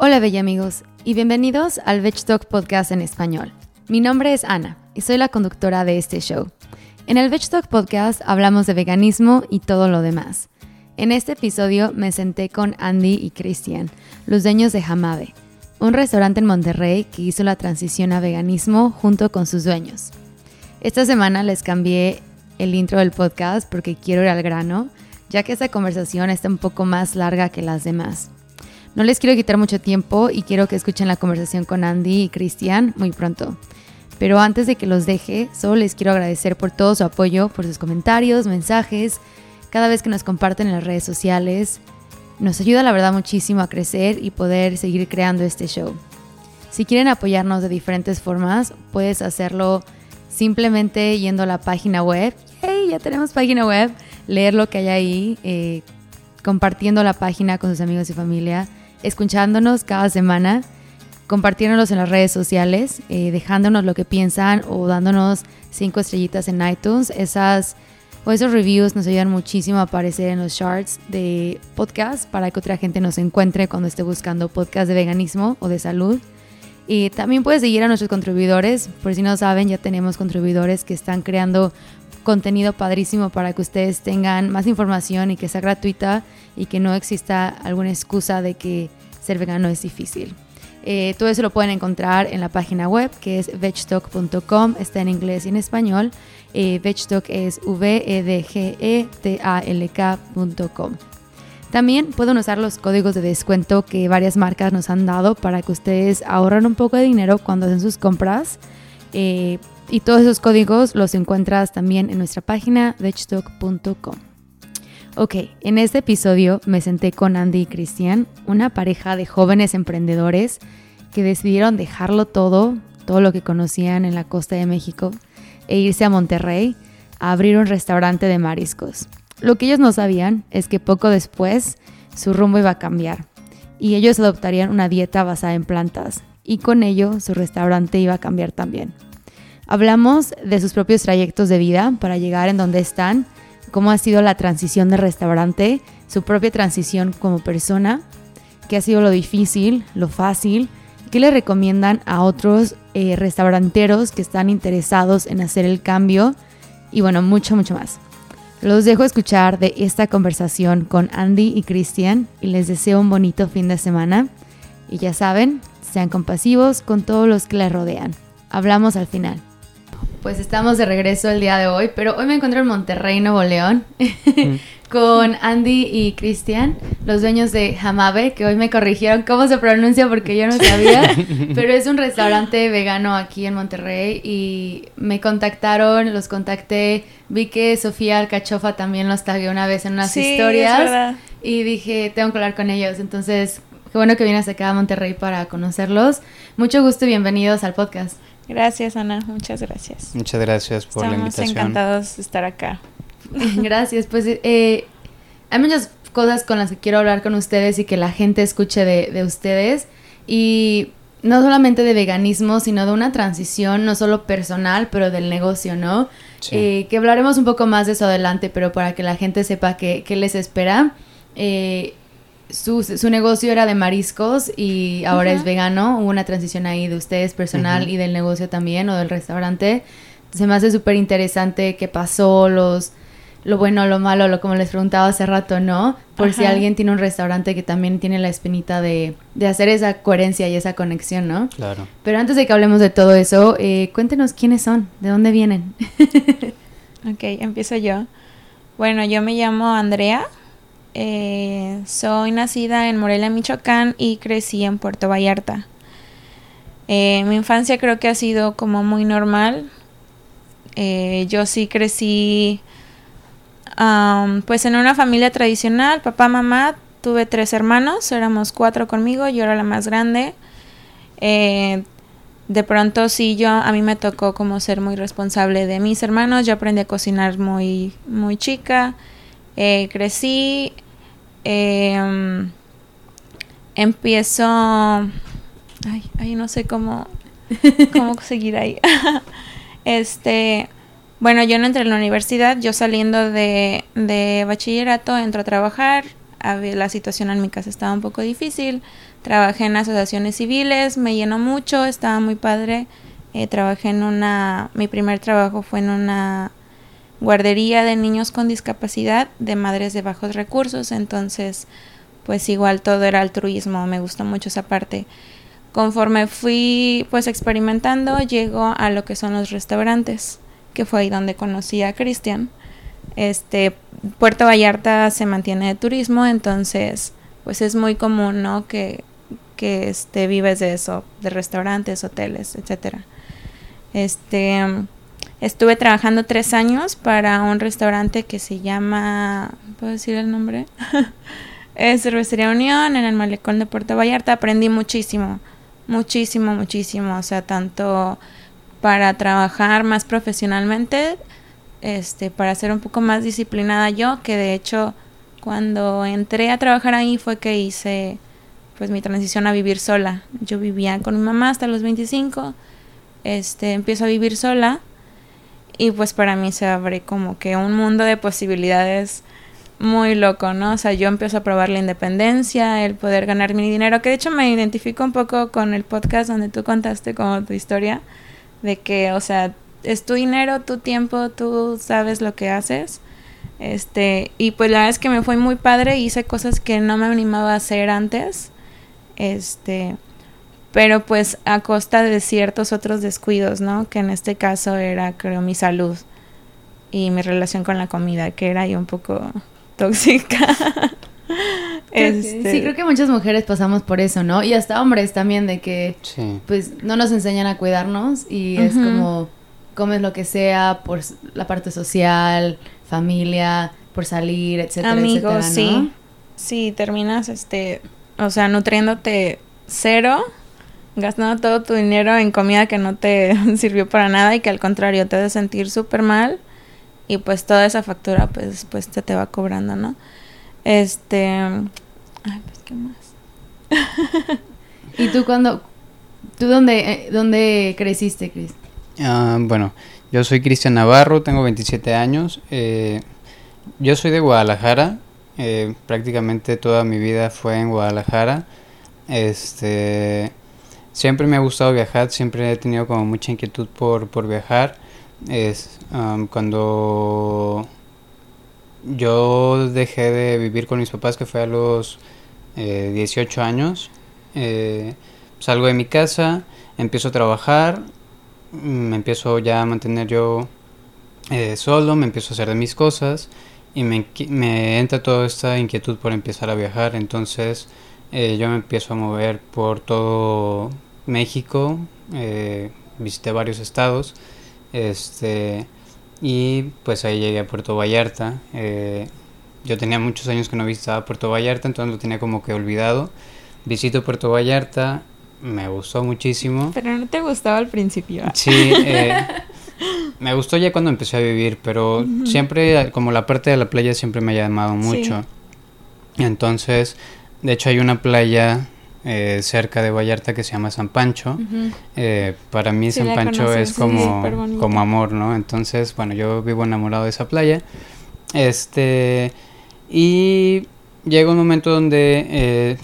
Hola bella amigos y bienvenidos al Veg Talk Podcast en español. Mi nombre es Ana y soy la conductora de este show. En el Veg Talk Podcast hablamos de veganismo y todo lo demás. En este episodio me senté con Andy y Christian, los dueños de Hamabe, un restaurante en Monterrey que hizo la transición a veganismo junto con sus dueños. Esta semana les cambié el intro del podcast porque quiero ir al grano, ya que esta conversación está un poco más larga que las demás. No les quiero quitar mucho tiempo y quiero que escuchen la conversación con Andy y Cristian muy pronto. Pero antes de que los deje, solo les quiero agradecer por todo su apoyo, por sus comentarios, mensajes, cada vez que nos comparten en las redes sociales. Nos ayuda la verdad muchísimo a crecer y poder seguir creando este show. Si quieren apoyarnos de diferentes formas, puedes hacerlo simplemente yendo a la página web. ¡Hey! Ya tenemos página web. Leer lo que hay ahí, eh, compartiendo la página con sus amigos y familia escuchándonos cada semana, compartiéndonos en las redes sociales, eh, dejándonos lo que piensan o dándonos cinco estrellitas en iTunes. Esas o esos reviews nos ayudan muchísimo a aparecer en los charts de podcast para que otra gente nos encuentre cuando esté buscando podcast de veganismo o de salud. Y también puedes seguir a nuestros contribuidores. Por si no saben, ya tenemos contribuidores que están creando contenido padrísimo para que ustedes tengan más información y que sea gratuita y que no exista alguna excusa de que ser vegano es difícil. Eh, todo eso lo pueden encontrar en la página web que es vegtalk.com, está en inglés y en español. Eh, vegtalk es v e d g e t a l k.com. También pueden usar los códigos de descuento que varias marcas nos han dado para que ustedes ahorren un poco de dinero cuando hacen sus compras. Eh, y todos esos códigos los encuentras también en nuestra página vegtalk.com. Ok, en este episodio me senté con Andy y Cristian, una pareja de jóvenes emprendedores que decidieron dejarlo todo, todo lo que conocían en la costa de México, e irse a Monterrey a abrir un restaurante de mariscos. Lo que ellos no sabían es que poco después su rumbo iba a cambiar y ellos adoptarían una dieta basada en plantas y con ello su restaurante iba a cambiar también. Hablamos de sus propios trayectos de vida para llegar en donde están, cómo ha sido la transición de restaurante, su propia transición como persona, qué ha sido lo difícil, lo fácil, qué le recomiendan a otros eh, restauranteros que están interesados en hacer el cambio y bueno, mucho, mucho más. Los dejo escuchar de esta conversación con Andy y Christian y les deseo un bonito fin de semana. Y ya saben, sean compasivos con todos los que les rodean. Hablamos al final. Pues estamos de regreso el día de hoy, pero hoy me encuentro en Monterrey, Nuevo León, mm. con Andy y Cristian, los dueños de Hamabe, que hoy me corrigieron cómo se pronuncia porque yo no sabía, pero es un restaurante vegano aquí en Monterrey y me contactaron, los contacté, vi que Sofía Alcachofa también los tagué una vez en unas historias y dije, tengo que hablar con ellos, entonces qué bueno que vienes acá a Monterrey para conocerlos. Mucho gusto y bienvenidos al podcast. Gracias, Ana. Muchas gracias. Muchas gracias por la invitación. Estamos encantados de estar acá. gracias. Pues eh, hay muchas cosas con las que quiero hablar con ustedes y que la gente escuche de, ustedes. Y no solamente de veganismo, sino de una transición, no solo personal, pero del negocio, ¿no? Eh, que hablaremos un poco más de eso adelante, pero para que la gente sepa qué, les espera. Eh, su, su, negocio era de mariscos y ahora es vegano. Hubo una transición ahí de ustedes personal y del negocio también o del restaurante. Se me hace súper interesante qué pasó, los lo bueno, lo malo, lo como les preguntaba hace rato, ¿no? Por si alguien tiene un restaurante que también tiene la espinita de, de, hacer esa coherencia y esa conexión, ¿no? Claro. Pero antes de que hablemos de todo eso, eh, cuéntenos quiénes son, de dónde vienen. ok, empiezo yo. Bueno, yo me llamo Andrea, eh, soy nacida en Morelia, Michoacán y crecí en Puerto Vallarta. Eh, mi infancia creo que ha sido como muy normal. Eh, yo sí crecí pues en una familia tradicional, papá, mamá, tuve tres hermanos, éramos cuatro conmigo, yo era la más grande. de pronto sí yo a mí me tocó como ser muy responsable de mis hermanos, yo aprendí a cocinar muy muy chica. crecí eh, empiezo... Ay, ay, no sé cómo, cómo seguir ahí. este, bueno, yo no entré en la universidad, yo saliendo de, de bachillerato entro a trabajar la situación en mi casa estaba un poco difícil. Trabajé en asociaciones civiles, me llenó mucho, estaba muy padre. Eh, trabajé en una, mi primer trabajo fue en una guardería de niños con discapacidad de madres de bajos recursos, entonces pues igual todo era altruismo, me gustó mucho esa parte. Conforme fui pues experimentando, llego a lo que son los restaurantes, que fue ahí donde conocí a Cristian. Este, Puerto Vallarta se mantiene de turismo, entonces pues es muy común, ¿no? Que, que este, vives de eso, de restaurantes, hoteles, etcétera. Este, estuve trabajando tres años para un restaurante que se llama, ¿puedo decir el nombre? es Cervecería Unión en el malecón de Puerto Vallarta. Aprendí muchísimo, muchísimo, muchísimo. O sea, tanto para trabajar más profesionalmente, este, para ser un poco más disciplinada yo, que de hecho cuando entré a trabajar ahí fue que hice pues mi transición a vivir sola. Yo vivía con mi mamá hasta los 25, este, empiezo a vivir sola y pues para mí se abre como que un mundo de posibilidades muy loco, ¿no? O sea, yo empiezo a probar la independencia, el poder ganar mi dinero, que de hecho me identifico un poco con el podcast donde tú contaste como tu historia, de que, o sea, es tu dinero, tu tiempo, tú sabes lo que haces. Este, y pues la verdad es que me fue muy padre, hice cosas que no me animaba a hacer antes. Este, pero pues a costa de ciertos otros descuidos, ¿no? Que en este caso era, creo, mi salud y mi relación con la comida, que era ahí un poco tóxica. Este, sí, creo que muchas mujeres pasamos por eso, ¿no? Y hasta hombres también, de que pues no nos enseñan a cuidarnos y es como comes lo que sea por la parte social, familia, por salir, etcétera, Amigos, sí. Sí, terminas, este, o sea, nutriéndote cero, gastando todo tu dinero en comida que no te sirvió para nada y que al contrario te hace sentir súper mal y pues toda esa factura pues pues te, te va cobrando, ¿no? Este, ay, pues qué más. ¿Y tú cuando tú dónde eh, dónde creciste, Cris? Ah, bueno, yo soy Cristian Navarro, tengo 27 años. Eh, yo soy de Guadalajara. Eh, prácticamente toda mi vida fue en Guadalajara. Este, siempre me ha gustado viajar, siempre he tenido como mucha inquietud por, por viajar. Es cuando yo dejé de vivir con mis papás, que fue a los 18 eh, años, salgo de mi casa, empiezo a trabajar, me empiezo ya a mantener yo eh, solo, me empiezo a hacer de mis cosas y me, me, entra toda esta inquietud por empezar a viajar. Entonces eh, yo me empiezo a mover por todo México, eh, visité varios estados este, y pues ahí llegué a Puerto Vallarta. yo tenía muchos años que no visitaba Puerto Vallarta, entonces lo tenía como que olvidado. Visito Puerto Vallarta, me gustó muchísimo. Pero no te gustaba al principio. Sí, eh, me gustó ya cuando empecé a vivir, pero siempre, como la parte de la playa siempre me ha llamado mucho. Entonces, de hecho hay una playa eh, cerca de Vallarta que se llama San Pancho. Eh, para mí San Pancho es como, como amor, ¿no? Entonces, bueno, yo vivo enamorado de esa playa. Este, y llega un momento donde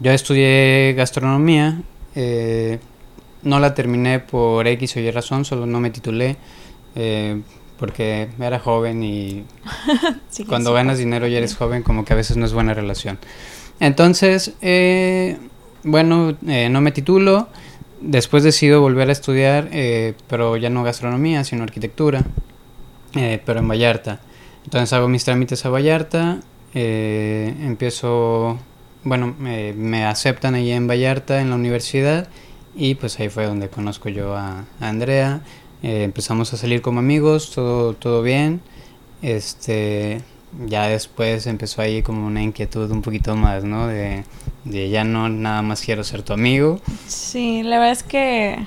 yo estudié gastronomía eh, no la terminé por X o Y razón, solo no me titulé eh, porque era joven y cuando ganas dinero y eres joven como que a veces no es buena relación. Entonces, eh, bueno, no me titulo. Después decido volver a estudiar, pero ya no gastronomía, sino arquitectura, pero en Vallarta. Entonces hago mis trámites a Vallarta, empiezo bueno, me aceptan ahí en Vallarta, en la universidad, y pues ahí fue donde conozco yo a, Andrea. Eh, empezamos a salir como amigos, todo, todo bien. Este, ya después empezó ahí como una inquietud un poquito más, ¿no? De, de ya no nada más quiero ser tu amigo. Sí, la verdad es que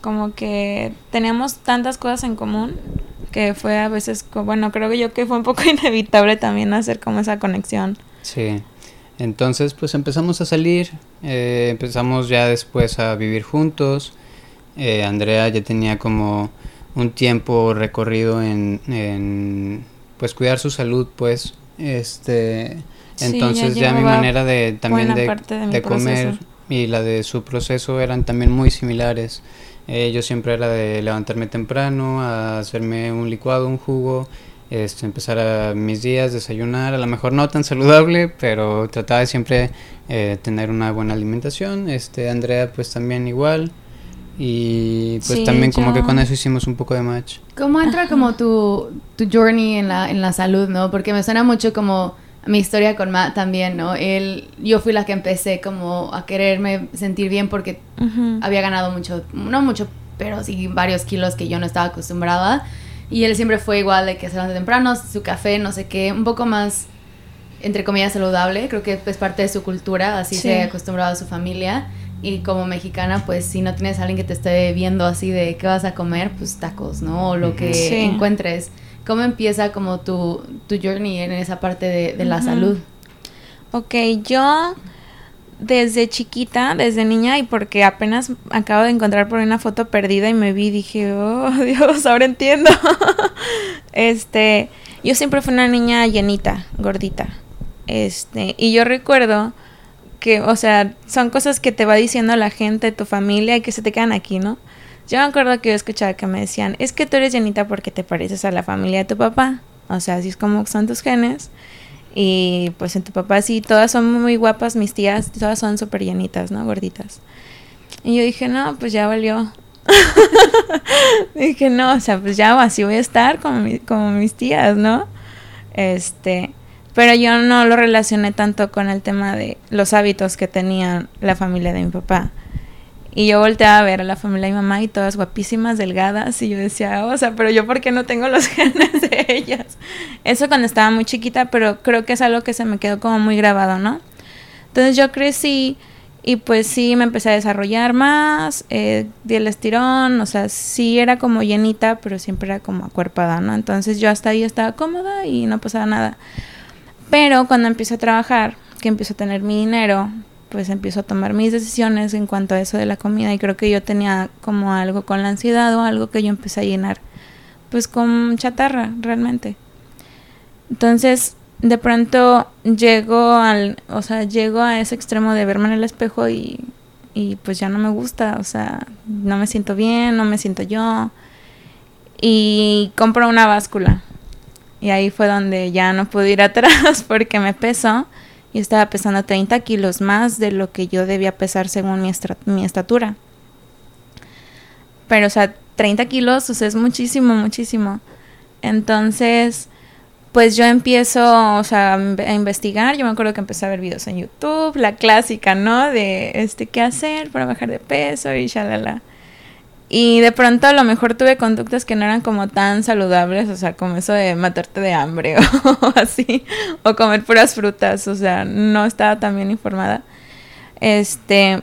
como que teníamos tantas cosas en común que fue a veces, bueno, creo que yo que fue un poco inevitable también hacer como esa conexión. Sí. Entonces, pues empezamos a salir, eh, empezamos ya después a vivir juntos. Eh, Andrea ya tenía como un tiempo recorrido en, pues cuidar su salud, pues Este, entonces ya, mi manera de también de, comer y la de su proceso eran también muy similares. Eh, yo siempre era de levantarme temprano, a hacerme un licuado, un jugo, este, empezar a mis días, desayunar, a lo mejor no tan saludable, pero trataba de siempre eh, tener una buena alimentación. Este, Andrea pues también igual. Y pues también como que con eso hicimos un poco de match. ¿Cómo entra como tu, tu journey en la, en la salud, no? Porque me suena mucho como mi historia con Matt también, ¿no? Él, yo fui la que empecé como a quererme sentir bien porque había ganado mucho, no mucho, pero sí varios kilos que yo no estaba acostumbrada. Y él siempre fue igual de que se levanta temprano, su café, no sé qué, un poco más, entre comillas, saludable. Creo que es parte de su cultura, así se ha acostumbrado a su familia. Y como mexicana, pues si no tienes a alguien que te esté viendo así de qué vas a comer, pues tacos, ¿no? O lo que encuentres. ¿Cómo empieza como tu, tu journey en esa parte de, la salud? Ok, yo desde chiquita, desde niña, y porque apenas acabo de encontrar por una foto perdida y me vi, dije, oh Dios, ahora entiendo. este, yo siempre fui una niña llenita, gordita. Este, y yo recuerdo que, o sea, son cosas que te va diciendo la gente, tu familia, y que se te quedan aquí, ¿no? Yo me acuerdo que yo escuchaba que me decían, es que tú eres llenita porque te pareces a la familia de tu papá. O sea, así es como son tus genes. Y pues en tu papá sí, todas son muy guapas, mis tías, todas son súper llenitas, ¿no? Gorditas. Y yo dije, no, pues ya valió. dije, no, o sea, pues ya así voy a estar como, como mis tías, ¿no? Este, pero yo no lo relacioné tanto con el tema de los hábitos que tenía la familia de mi papá. Y yo volteaba a ver a la familia de mi mamá y todas guapísimas, delgadas, y yo decía, o sea, pero yo por qué no tengo los genes de ellas. Eso cuando estaba muy chiquita, pero creo que es algo que se me quedó como muy grabado, ¿no? Entonces yo crecí y pues sí me empecé a desarrollar más, eh, di el estirón, o sea, sí era como llenita, pero siempre era como acuerpada, ¿no? Entonces yo hasta ahí estaba cómoda y no pasaba nada. Pero cuando empiezo a trabajar, que empiezo a tener mi dinero, pues empiezo a tomar mis decisiones en cuanto a eso de la comida y creo que yo tenía como algo con la ansiedad o algo que yo empecé a llenar pues con chatarra realmente. Entonces, de pronto llego al, o sea, llego a ese extremo de verme en el espejo y, y pues ya no me gusta, o sea, no me siento bien, no me siento yo. Y compro una báscula. Y ahí fue donde ya no pude ir atrás porque me peso y estaba pesando 30 kilos más de lo que yo debía pesar según mi, mi estatura. Pero, o sea, 30 kilos, o es muchísimo, muchísimo. Entonces, pues yo empiezo, o sea, a investigar. Yo me acuerdo que empecé a ver videos en YouTube, la clásica, ¿no? De, este, qué hacer para bajar de peso y shalala. Y de pronto a lo mejor tuve conductas que no eran como tan saludables, o sea, como eso de matarte de hambre o así, o comer puras frutas, o sea, no estaba tan bien informada. Este,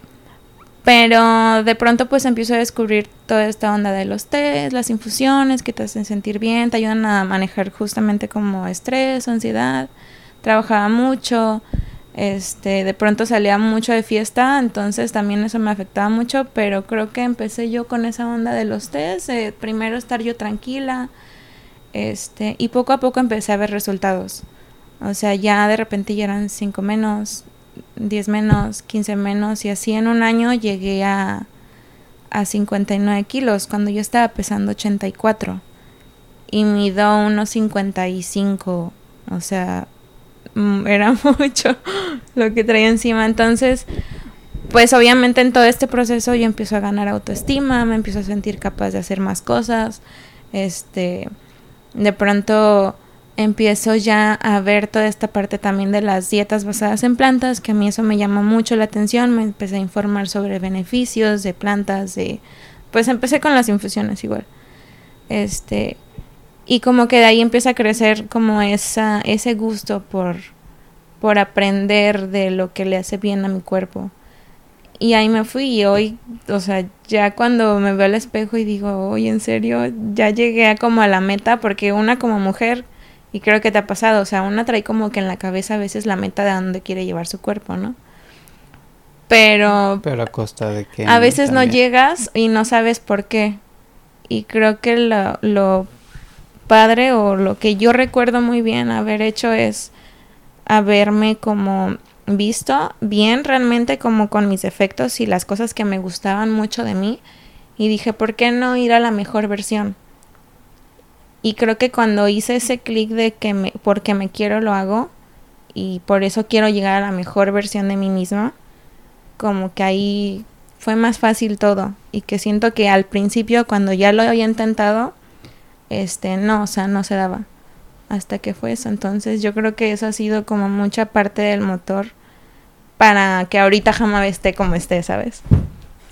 pero de pronto pues empiezo a descubrir toda esta onda de los tés, las infusiones que te hacen sentir bien, te ayudan a manejar justamente como estrés, ansiedad. Trabajaba mucho, este, de pronto salía mucho de fiesta, entonces también eso me afectaba mucho, pero creo que empecé yo con esa onda de los test, primero estar yo tranquila, este, y poco a poco empecé a ver resultados. O sea, ya de repente ya eran 5 menos, 10 menos, 15 menos, y así en un año llegué a, a 59 kilos, cuando yo estaba pesando 84, y mido unos 55, o sea, era mucho lo que traía encima. Entonces, pues obviamente en todo este proceso yo empiezo a ganar autoestima, me empiezo a sentir capaz de hacer más cosas. Este, de pronto empiezo ya a ver toda esta parte también de las dietas basadas en plantas, que a mí eso me llamó mucho la atención, me empecé a informar sobre beneficios de plantas, de pues empecé con las infusiones igual. Este, y como que de ahí empieza a crecer como esa, ese gusto por, por aprender de lo que le hace bien a mi cuerpo. Y ahí me fui y hoy, o sea, ya cuando me veo al espejo y digo, oye, en serio, ya llegué a como a la meta, porque una como mujer, y creo que te ha pasado, o sea, una trae como que en la cabeza a veces la meta de dónde quiere llevar su cuerpo, ¿no? Pero... Pero a costa de que... A veces no llegas y no sabes por qué. Y creo que lo, lo padre o lo que yo recuerdo muy bien haber hecho es a verme como visto bien realmente como con mis defectos y las cosas que me gustaban mucho de mí y dije, ¿por qué no ir a la mejor versión? Y creo que cuando hice ese clic de que me, porque me quiero lo hago y por eso quiero llegar a la mejor versión de mí misma, como que ahí fue más fácil todo y que siento que al principio cuando ya lo había intentado, este, no, o sea, no se daba hasta que fue eso. Entonces yo creo que eso ha sido como mucha parte del motor para que ahorita jamás esté como esté, ¿sabes?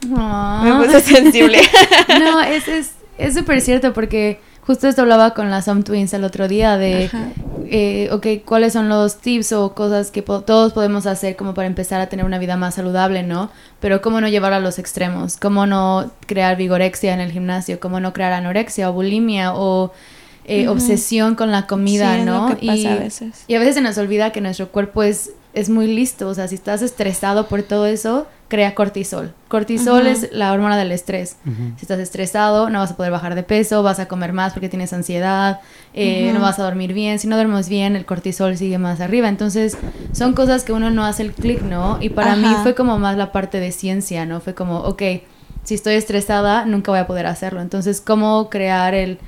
Me puse sensible. no, es es súper cierto porque justo esto hablaba con las Some Twins el otro día de, eh, ok, cuáles son los tips o cosas que todos podemos hacer como para empezar a tener una vida más saludable, ¿no? Pero cómo no llevar a los extremos, cómo no crear vigorexia en el gimnasio, cómo no crear anorexia o bulimia o eh, obsesión con la comida, ¿no? y, a veces. y a veces se nos olvida que nuestro cuerpo es es muy listo. O sea, si estás estresado por todo eso, crea cortisol. Cortisol es la hormona del estrés. Si estás estresado, no vas a poder bajar de peso, vas a comer más porque tienes ansiedad, eh, no vas a dormir bien. Si no duermes bien, el cortisol sigue más arriba. Entonces, son cosas que uno no hace el clic, ¿no? Y para mí fue como más la parte de ciencia, ¿no? Fue como, ok, si estoy estresada, nunca voy a poder hacerlo. Entonces, ¿cómo crear el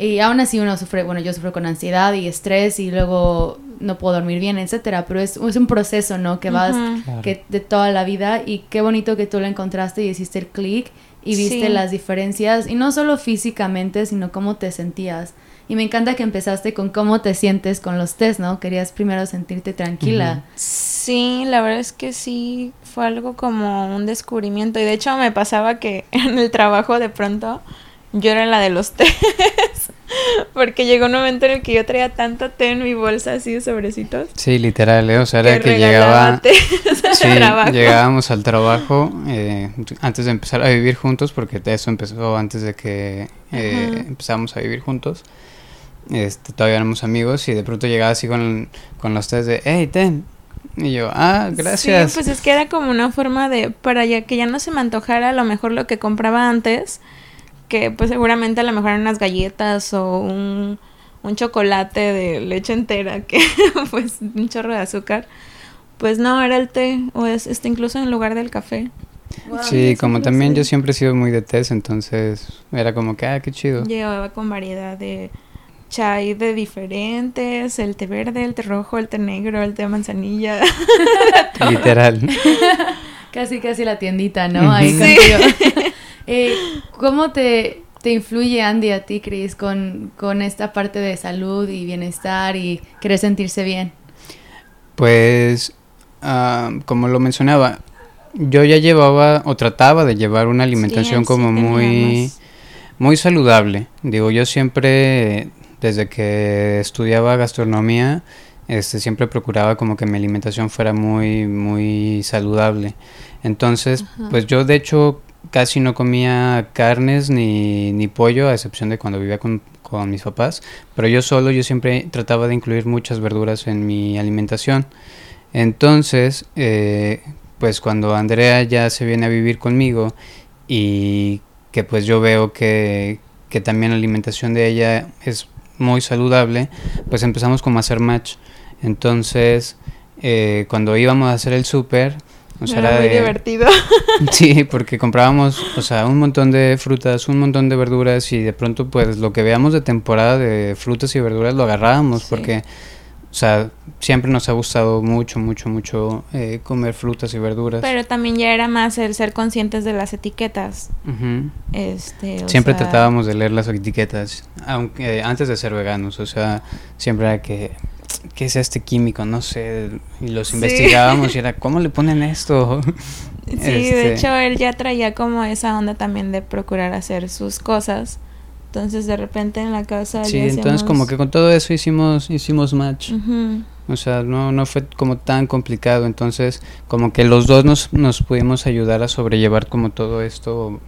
y aún así uno sufre, bueno, yo sufro con ansiedad y estrés y luego no puedo dormir bien, etcétera, pero es, es un proceso, ¿no? Que vas que de toda la vida y qué bonito que tú lo encontraste y hiciste el clic y viste las diferencias y no solo físicamente, sino cómo te sentías. Y me encanta que empezaste con cómo te sientes con los test, ¿no? Querías primero sentirte tranquila. Sí, la verdad es que sí, fue algo como un descubrimiento. Y de hecho me pasaba que en el trabajo de pronto yo era la de los tés. Porque llegó un momento en el que yo traía tanto té en mi bolsa así de sobrecitos. Sí, literal, ¿eh? o sea, era que, llegaba. sí, llegábamos al trabajo eh, antes de empezar a vivir juntos, porque eso empezó antes de que eh, empezamos a vivir juntos. Este, todavía éramos amigos y de pronto llegaba así con, con los tés de, hey, ten. Y yo, ah, gracias. Sí, pues es que era como una forma de, para ya que ya no se me antojara a lo mejor lo que compraba antes que pues seguramente a lo mejor eran unas galletas o un, chocolate de leche entera que pues un chorro de azúcar. Pues no, era el té o es este incluso en lugar del café. sí, como también yo siempre he sido muy de té, entonces era como que, ah, qué chido. Llevaba con variedad de chai de diferentes, el té verde, el té rojo, el té negro, el té manzanilla. Literal. casi, casi la tiendita, ¿no? Ahí sí. Eh, ¿Cómo te, te, influye Andy a ti, Chris, con, con esta parte de salud y bienestar y querer sentirse bien? Pues, ah, como lo mencionaba, yo ya llevaba o trataba de llevar una alimentación como muy, muy saludable. Digo, yo siempre, desde que estudiaba gastronomía, este, siempre procuraba como que mi alimentación fuera muy, muy saludable. Entonces, pues yo de hecho casi no comía carnes ni, ni pollo, a excepción de cuando vivía con, con, mis papás, pero yo solo, yo siempre trataba de incluir muchas verduras en mi alimentación. Entonces, eh, pues cuando Andrea ya se viene a vivir conmigo y que pues yo veo que, que también la alimentación de ella es muy saludable, pues empezamos como a hacer match. Entonces, eh, cuando íbamos a hacer el súper, o sea, era, muy divertido. Sí, porque comprábamos, o sea, un montón de frutas, un montón de verduras y de pronto pues lo que veamos de temporada de frutas y verduras lo agarrábamos porque, o sea, siempre nos ha gustado mucho, mucho, mucho eh, comer frutas y verduras. Pero también ya era más el ser conscientes de las etiquetas. este, siempre tratábamos de leer las etiquetas, aunque antes de ser veganos, o sea, siempre era que ¿qué es este químico? No sé, y los investigábamos y era, ¿cómo le ponen esto? Sí, de este hecho él ya traía como esa onda también de procurar hacer sus cosas. Entonces de repente en la casa... Sí, entonces como que con todo eso hicimos, hicimos match. O sea, no, no fue como tan complicado. Entonces como que los dos nos, nos pudimos ayudar a sobrellevar como todo esto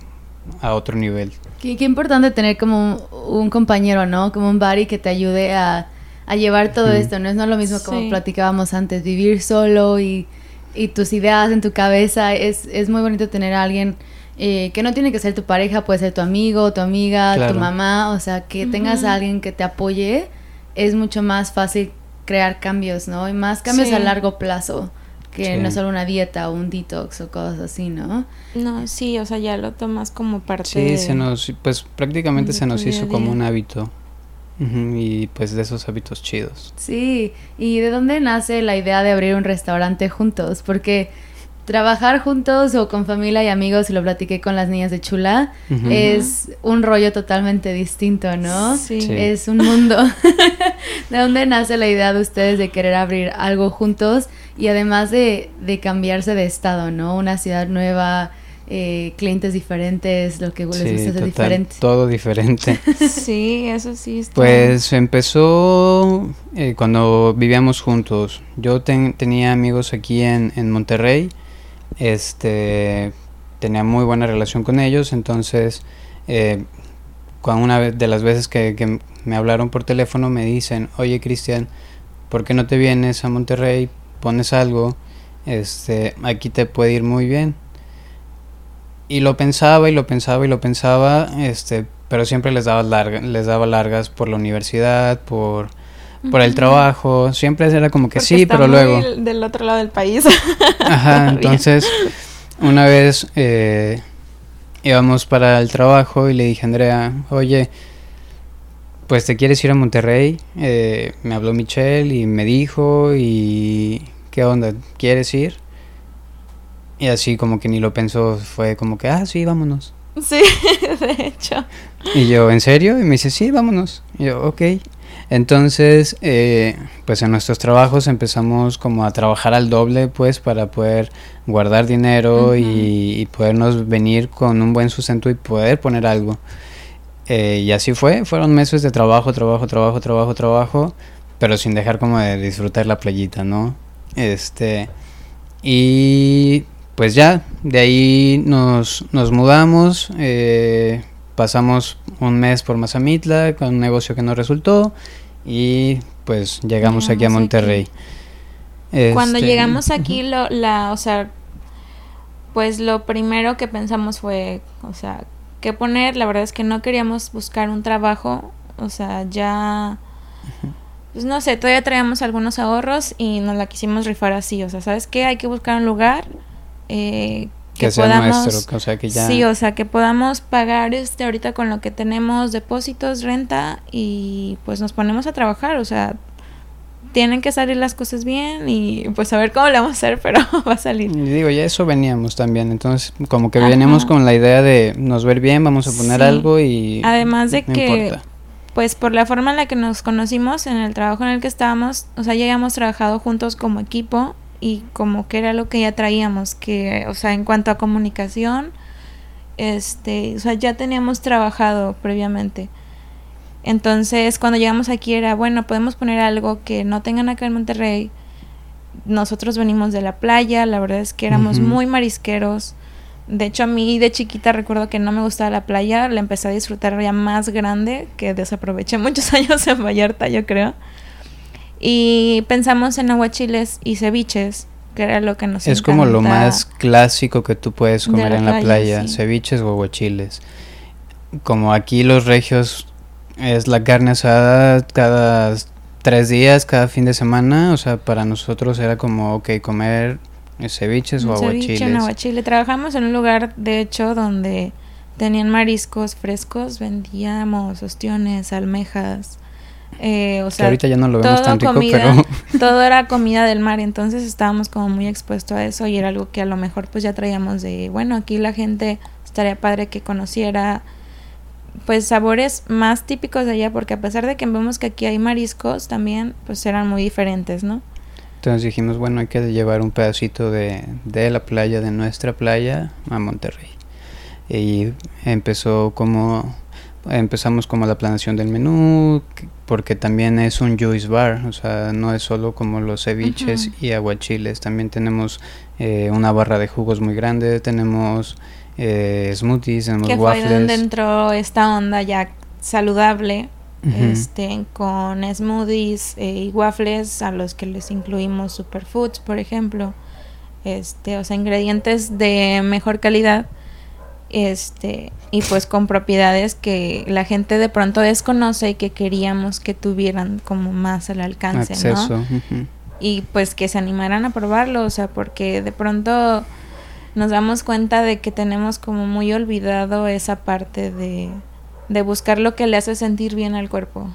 a otro nivel. Qué, qué importante tener como un, compañero, ¿no? Como un buddy que te ayude a a llevar todo esto, ¿no? Es no lo mismo como platicábamos antes, vivir solo y, y, tus ideas en tu cabeza. Es, es muy bonito tener a alguien eh, que no tiene que ser tu pareja, puede ser tu amigo, tu amiga, tu mamá, o sea, que tengas a alguien que te apoye, es mucho más fácil crear cambios, ¿no? Y más cambios a largo plazo que no solo una dieta o un detox o cosas así, ¿no? No, sí, o sea, ya lo tomas como parte Sí, se nos, pues prácticamente se nos hizo como un hábito. Y pues de esos hábitos chidos. Sí, ¿y de dónde nace la idea de abrir un restaurante juntos? Porque trabajar juntos o con familia y amigos, y lo platiqué con las niñas de Chula, es un rollo totalmente distinto, ¿no? Sí. Es un mundo. ¿De dónde nace la idea de ustedes de querer abrir algo juntos y además de, de cambiarse de estado, ¿no? Una ciudad nueva, eh, clientes diferentes, lo que les gusta es diferente. Todo diferente. sí, eso sí. Pues empezó eh, cuando vivíamos juntos. Yo tenía amigos aquí en, en Monterrey este, tenía muy buena relación con ellos, entonces eh, cuando una de las veces que, me hablaron por teléfono me dicen, oye Cristian, ¿por qué no te vienes a Monterrey? Pones algo, este, aquí te puede ir muy bien. Y lo pensaba y lo pensaba y lo pensaba, este, pero siempre les daba, larga, les daba largas por la universidad, por por el trabajo, siempre era como que sí, pero luego... Del otro lado del país. Ajá, entonces una vez eh, íbamos para el trabajo y le dije a Andrea, oye, pues te quieres ir a Monterrey, eh, me habló Michelle y me dijo y qué onda, ¿quieres ir? Y así como que ni lo pensó, fue como que, ah, sí, vámonos. Sí, de hecho. Y yo, ¿en serio? Y me dice, sí, vámonos. Y yo, ok. Entonces, eh, pues en nuestros trabajos empezamos como a trabajar al doble, pues, para poder guardar dinero y, podernos venir con un buen sustento y poder poner algo. Eh, y así fue, fueron meses de trabajo, trabajo, trabajo, trabajo, trabajo, pero sin dejar como de disfrutar la playita, ¿no? Este, y pues ya, de ahí nos, nos mudamos, eh, pasamos un mes por Mazamitla con un negocio que no resultó y pues llegamos, aquí a Monterrey. Cuando este, llegamos aquí, lo, la, o sea, pues lo primero que pensamos fue, o sea, ¿qué poner? La verdad es que no queríamos buscar un trabajo, o sea, ya, pues no sé, todavía traíamos algunos ahorros y nos la quisimos rifar así, o sea, ¿sabes qué? Hay que buscar un lugar eh, que, podamos, nuestro, o sea, que ya... Sí, o sea, que podamos pagar este ahorita con lo que tenemos, depósitos, renta y pues nos ponemos a trabajar, o sea, tienen que salir las cosas bien y pues a ver cómo le vamos a hacer, pero va a salir. Y digo, ya eso veníamos también, entonces como que veníamos con la idea de nos ver bien, vamos a poner algo y... Además de que... Pues por la forma en la que nos conocimos en el trabajo en el que estábamos, o sea, ya habíamos trabajado juntos como equipo y como que era lo que ya traíamos, que, o sea, en cuanto a comunicación, este, o sea, ya teníamos trabajado previamente. Entonces, cuando llegamos aquí era, bueno, podemos poner algo que no tengan acá en Monterrey. Nosotros venimos de la playa, la verdad es que éramos muy marisqueros. De hecho, a mí de chiquita recuerdo que no me gustaba la playa, la empecé a disfrutar ya más grande, que desaproveché muchos años en Vallarta, yo creo. Y pensamos en aguachiles y ceviches, que era lo que nos Es como lo más clásico que tú puedes comer en la playa, ceviches o aguachiles. Como aquí los regios es la carne asada cada tres días, cada fin de semana, o sea, para nosotros era como, ok, comer ceviches o aguachiles. Ceviche aguachile. Trabajamos en un lugar, de hecho, donde tenían mariscos frescos, vendíamos ostiones, almejas, eh, o sea, ahorita ya no lo vemos tan rico, pero... todo era comida del mar, entonces estábamos como muy expuestos a eso y era algo que a lo mejor pues ya traíamos de, bueno, aquí la gente estaría padre que conociera pues sabores más típicos de allá, porque a pesar de que vemos que aquí hay mariscos, también pues eran muy diferentes, ¿no? Entonces dijimos, bueno, hay que llevar un pedacito de, de la playa, de nuestra playa, a Monterrey. Y empezó como empezamos como la planeación del menú, porque también es un juice bar, o sea, no es solo como los ceviches y aguachiles, también tenemos eh, una barra de jugos muy grande, tenemos eh, smoothies, tenemos que waffles. Fue donde entró esta onda ya saludable, este, con smoothies eh, y waffles a los que les incluimos superfoods, por ejemplo, este, o sea, ingredientes de mejor calidad este y pues con propiedades que la gente de pronto desconoce y que queríamos que tuvieran como más al alcance, Acceso. Y pues que se animaran a probarlo, o sea, porque de pronto nos damos cuenta de que tenemos como muy olvidado esa parte de, de buscar lo que le hace sentir bien al cuerpo.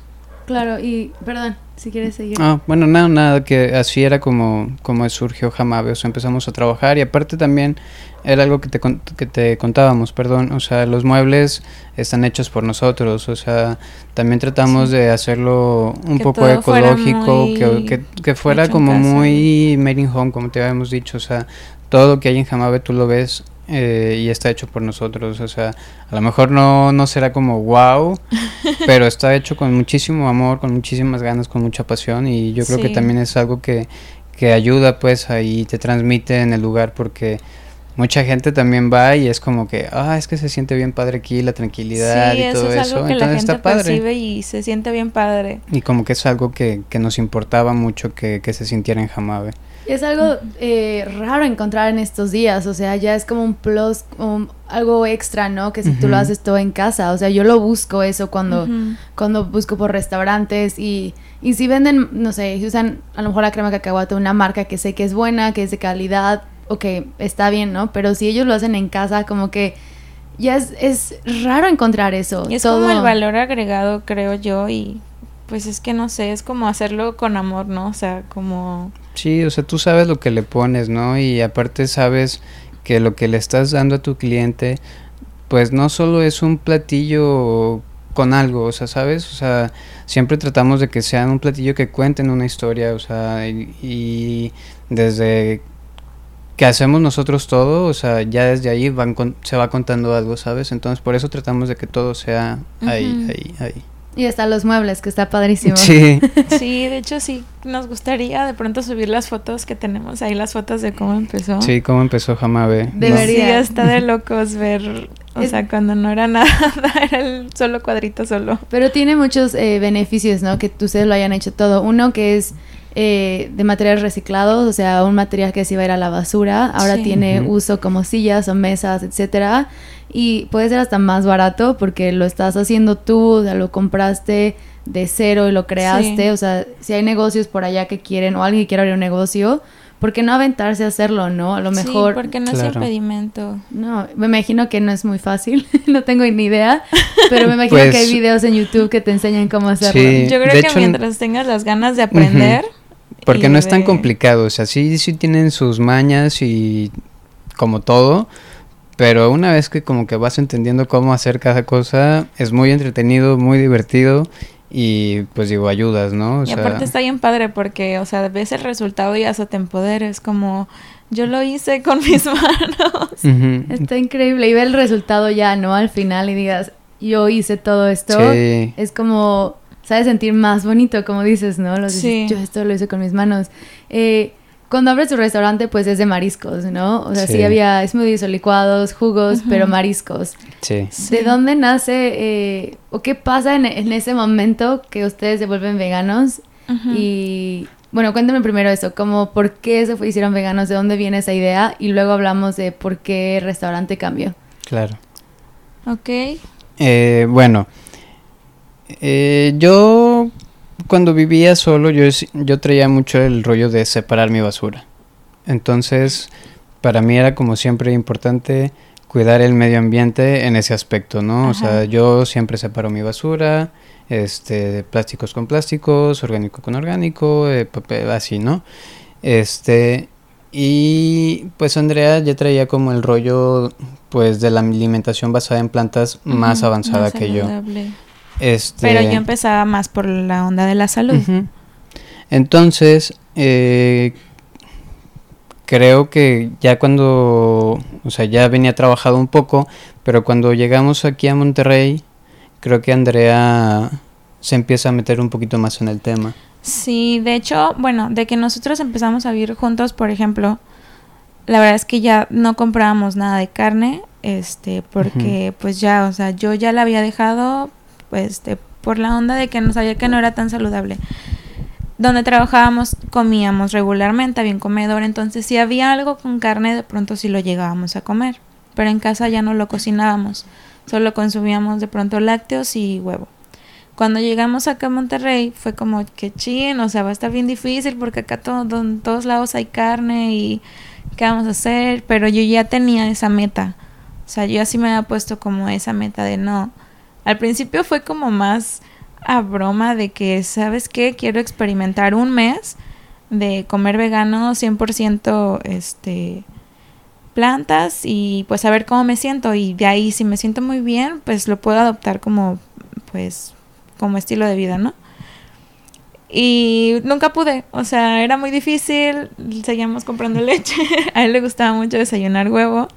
Claro, y perdón, si quieres seguir. Ah, bueno, nada, nada, que así era como, como surgió Jamabe, o sea, empezamos a trabajar y aparte también era algo que te, que te contábamos, perdón, o sea, los muebles están hechos por nosotros, o sea, también tratamos de hacerlo un poco ecológico, que, que, fuera como muy made in home, como te habíamos dicho, o sea, todo lo que hay en Jamabe tú lo ves eh, y está hecho por nosotros. O sea, a lo mejor no, no será como wow, pero está hecho con muchísimo amor, con muchísimas ganas, con mucha pasión y yo creo que también es algo que, que ayuda pues ahí, te transmite en el lugar porque mucha gente también va y es como que, ah, es que se siente bien padre aquí, la tranquilidad y todo es eso. Algo que Entonces la gente está padre. y se siente bien padre. Y como que es algo que, que nos importaba mucho que, que se sintiera en Jamabe. Es algo eh, raro encontrar en estos días, o sea, ya es como un plus, algo extra, ¿no? Que si tú lo haces todo en casa, o sea, yo lo busco eso cuando, cuando busco por restaurantes y, y si venden, no sé, si usan a lo mejor la crema cacahuate, una marca que sé que es buena, que es de calidad, ok, está bien, ¿no? Pero si ellos lo hacen en casa, como que ya es, es raro encontrar eso. Y es como el valor agregado, creo yo, y pues es que no sé, es como hacerlo con amor, ¿no? O sea, como... Sí, o sea, tú sabes lo que le pones, ¿no? Y aparte sabes que lo que le estás dando a tu cliente, pues no solo es un platillo con algo, o sea, ¿sabes? O sea, siempre tratamos de que sean un platillo que cuenten una historia, o sea, y, desde que hacemos nosotros todo, o sea, ya desde ahí van se va contando algo, ¿sabes? Entonces, por eso tratamos de que todo sea ahí, ahí, ahí. Y están los muebles, que está padrísimo. Sí. sí, de hecho sí, nos gustaría de pronto subir las fotos que tenemos ahí, las fotos de cómo empezó. Sí, cómo empezó Jamabe. Debería estar de locos ver, o sea, cuando no era nada, era el solo cuadrito solo. Pero tiene muchos eh, beneficios, ¿no? Que ustedes lo hayan hecho todo. Uno que es eh, de materiales reciclados, o sea, un material que se iba a ir a la basura, ahora tiene uso como sillas o mesas, etcétera y puede ser hasta más barato porque lo estás haciendo tú, o sea, lo compraste de cero y lo creaste, o sea, si hay negocios por allá que quieren o alguien que quiere abrir un negocio, ¿por qué no aventarse a hacerlo, no? A lo mejor... Sí, porque no es impedimento. No, me imagino que no es muy fácil, no tengo ni idea, pero me imagino que hay pues videos en YouTube que te enseñan cómo hacerlo. Yo creo que mientras tengas las ganas de aprender... Porque no es tan complicado, o sea, sí, sí tienen sus mañas y como todo, pero una vez que como que vas entendiendo cómo hacer cada cosa, es muy entretenido, muy divertido y pues digo, ayudas, ¿no? O y aparte está bien padre porque, o sea, ves el resultado y hasta te empoderes, como yo lo hice con mis manos. Está increíble y ve el resultado ya, ¿no? Al final y digas, yo hice todo esto. Es como, sabes sentir más bonito, como dices, ¿no? Lo sí. yo esto lo hice con mis manos. Eh, cuando abres tu restaurante, pues es de mariscos, ¿no? O sea, sí, había smoothies o licuados, jugos, pero mariscos. Sí. ¿De dónde nace eh, o qué pasa en, ese momento que ustedes se vuelven veganos? Y bueno, cuéntame primero eso, como por qué se fue, hicieron veganos, de dónde viene esa idea y luego hablamos de por qué el restaurante cambió. Claro. Ok. Eh, bueno, eh, yo cuando vivía solo yo, yo traía mucho el rollo de separar mi basura. Entonces, para mí era como siempre importante cuidar el medio ambiente en ese aspecto, ¿no? O sea, yo siempre separo mi basura, este, plásticos con plásticos, orgánico con orgánico, eh, papel, así, ¿no? Este, y pues Andrea ya traía como el rollo, pues, de la alimentación basada en plantas más avanzada que yo. Este, Pero yo empezaba más por la onda de la salud. Entonces, eh, creo que ya cuando, o sea, ya venía trabajado un poco, pero cuando llegamos aquí a Monterrey, creo que Andrea se empieza a meter un poquito más en el tema. Sí, de hecho, bueno, de que nosotros empezamos a vivir juntos, por ejemplo, la verdad es que ya no comprábamos nada de carne, este, porque pues ya, o sea, yo ya la había dejado este, por la onda de que no sabía que no era tan saludable. Donde trabajábamos comíamos regularmente, había un comedor, entonces si había algo con carne, de pronto sí lo llegábamos a comer. pero en casa ya no lo cocinábamos, solo consumíamos de pronto lácteos y huevo. Cuando llegamos acá a Monterrey fue como que chin, o sea, va a estar bien difícil porque acá todo, en todos lados hay carne y qué vamos a hacer, pero yo ya tenía esa meta. O sea, yo así me había puesto como esa meta de no. Al principio fue como más a broma de que, ¿sabes qué? Quiero experimentar un mes de comer vegano 100% este plantas y pues a ver cómo me siento. Y de ahí si me siento muy bien, pues lo puedo adoptar como pues como estilo de vida, ¿no? Y nunca pude, o sea, era muy difícil, seguíamos comprando leche, a él le gustaba mucho desayunar huevo,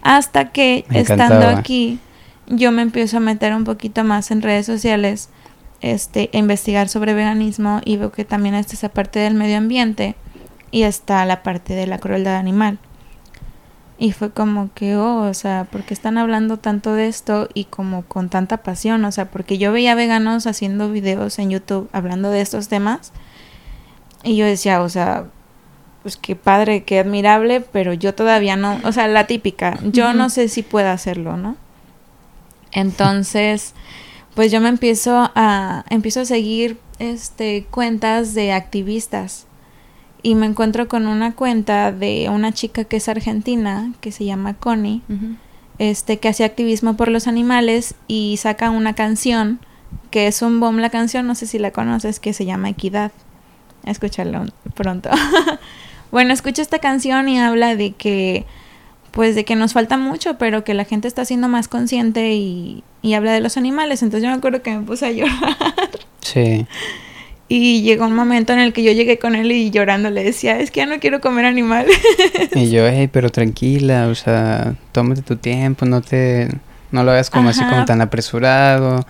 hasta que estando aquí yo me empiezo a meter un poquito más en redes sociales, este, a investigar sobre veganismo y veo que también está esa parte del medio ambiente y está la parte de la crueldad animal. Y fue como que, oh, o sea, ¿por qué están hablando tanto de esto y como con tanta pasión? O sea, porque yo veía veganos haciendo videos en YouTube hablando de estos temas y yo decía, o sea, pues qué padre, qué admirable, pero yo todavía no, o sea, la típica, yo no sé si puedo hacerlo, ¿no? Entonces, pues yo me empiezo a, empiezo a seguir, este, cuentas de activistas y me encuentro con una cuenta de una chica que es argentina, que se llama Connie, este, que hace activismo por los animales y saca una canción, que es un boom la canción, no sé si la conoces, que se llama Equidad. Escúchalo pronto. bueno, escucha esta canción y habla de que, pues de que nos falta mucho, pero que la gente está siendo más consciente y, y habla de los animales. Entonces yo me acuerdo que me puse a llorar. Sí. Y llegó un momento en el que yo llegué con él y llorando le decía, es que ya no quiero comer animal. Y yo, hey, pero tranquila, o sea, tómate tu tiempo, no te, no lo hagas como así como tan apresurado.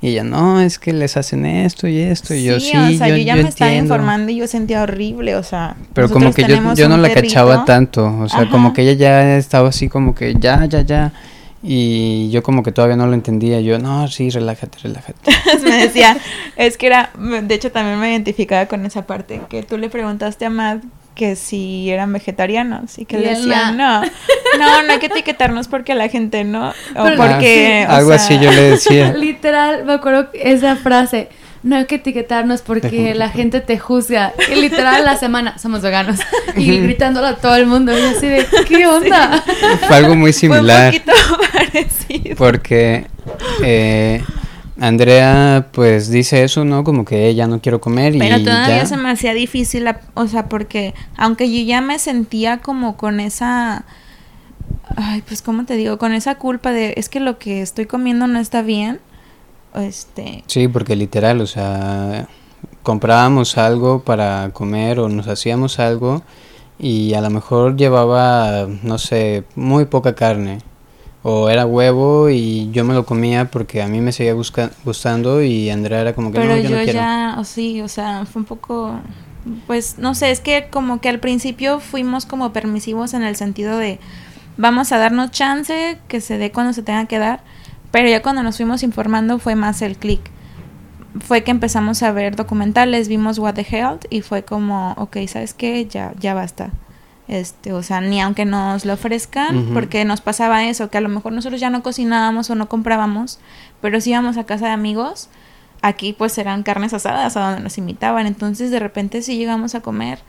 Y ella, no, es que les hacen esto y esto. Y yo, sí, o sea, yo, ya me estaba informando y yo sentía horrible, o sea. Pero como que yo, yo no la cachaba tanto, o sea, como que ella ya estaba así como que ya, ya, ya. Y yo como que todavía no lo entendía. Yo, no, sí, relájate, relájate. me decía, es que era, de hecho también me identificaba con esa parte, que tú le preguntaste a Matt que si eran vegetarianos y que le decían, no, no, no hay que etiquetarnos porque la gente no, o porque... algo así yo le decía. Literal, me acuerdo esa frase no hay que etiquetarnos porque la gente te juzga. Y literal la semana somos veganos. Y gritándolo a todo el mundo. Y así de, ¿qué onda? Fue algo muy similar. Fue un poquito parecido. Porque eh, Andrea pues dice eso, ¿no? Como que ya no quiero comer y Pero todavía se me hacía difícil, o sea, porque aunque yo ya me sentía como con esa... Ay, pues cómo te digo, con esa culpa de es que lo que estoy comiendo no está bien este... Sí, porque literal, o sea, comprábamos algo para comer o nos hacíamos algo y a lo mejor llevaba, no sé, muy poca carne. O era huevo y yo me lo comía porque a mí me seguía gustando y Andrea era como que Pero no, yo, no ya, o sí, o sea, fue un poco, pues no sé, es que como que al principio fuimos como permisivos en el sentido de vamos a darnos chance que se dé cuando se tenga que dar pero ya cuando nos fuimos informando fue más el clic. Fue que empezamos a ver documentales, vimos What the Health y fue como, ok, ¿sabes qué? Ya, ya basta. Este, o sea, ni aunque nos lo ofrezcan, porque nos pasaba eso, que a lo mejor nosotros ya no cocinábamos o no comprábamos, pero si íbamos a casa de amigos, aquí pues eran carnes asadas a donde nos invitaban, entonces de repente si llegamos a comer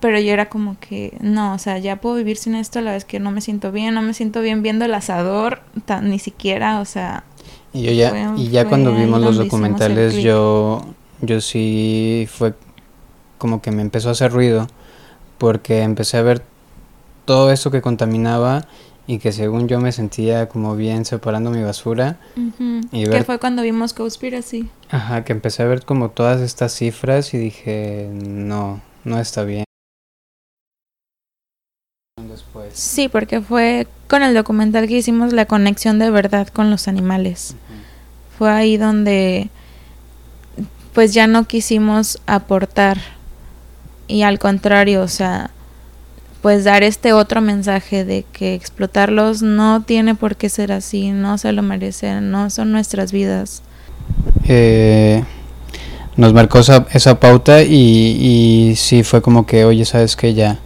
pero yo era como que, no, o sea, ya puedo vivir sin esto, la vez que no me siento bien, no me siento bien viendo el asador, tan, ni siquiera, o sea... Y, yo ya, y ya cuando vimos los documentales, yo, yo sí fue como que me empezó a hacer ruido, porque empecé a ver todo eso que contaminaba y que según yo me sentía como bien separando mi basura. y ver... Que fue cuando vimos Conspiracy. Ajá, que empecé a ver como todas estas cifras y dije, no, no está bien. Sí, porque fue con el documental que hicimos la conexión de verdad con los animales. Fue ahí donde pues ya no quisimos aportar y al contrario, o sea, pues dar este otro mensaje de que explotarlos no tiene por qué ser así, no se lo merecen, no son nuestras vidas. Eh, nos marcó esa, esa pauta y, sí fue como que, oye, ¿sabes que Ya,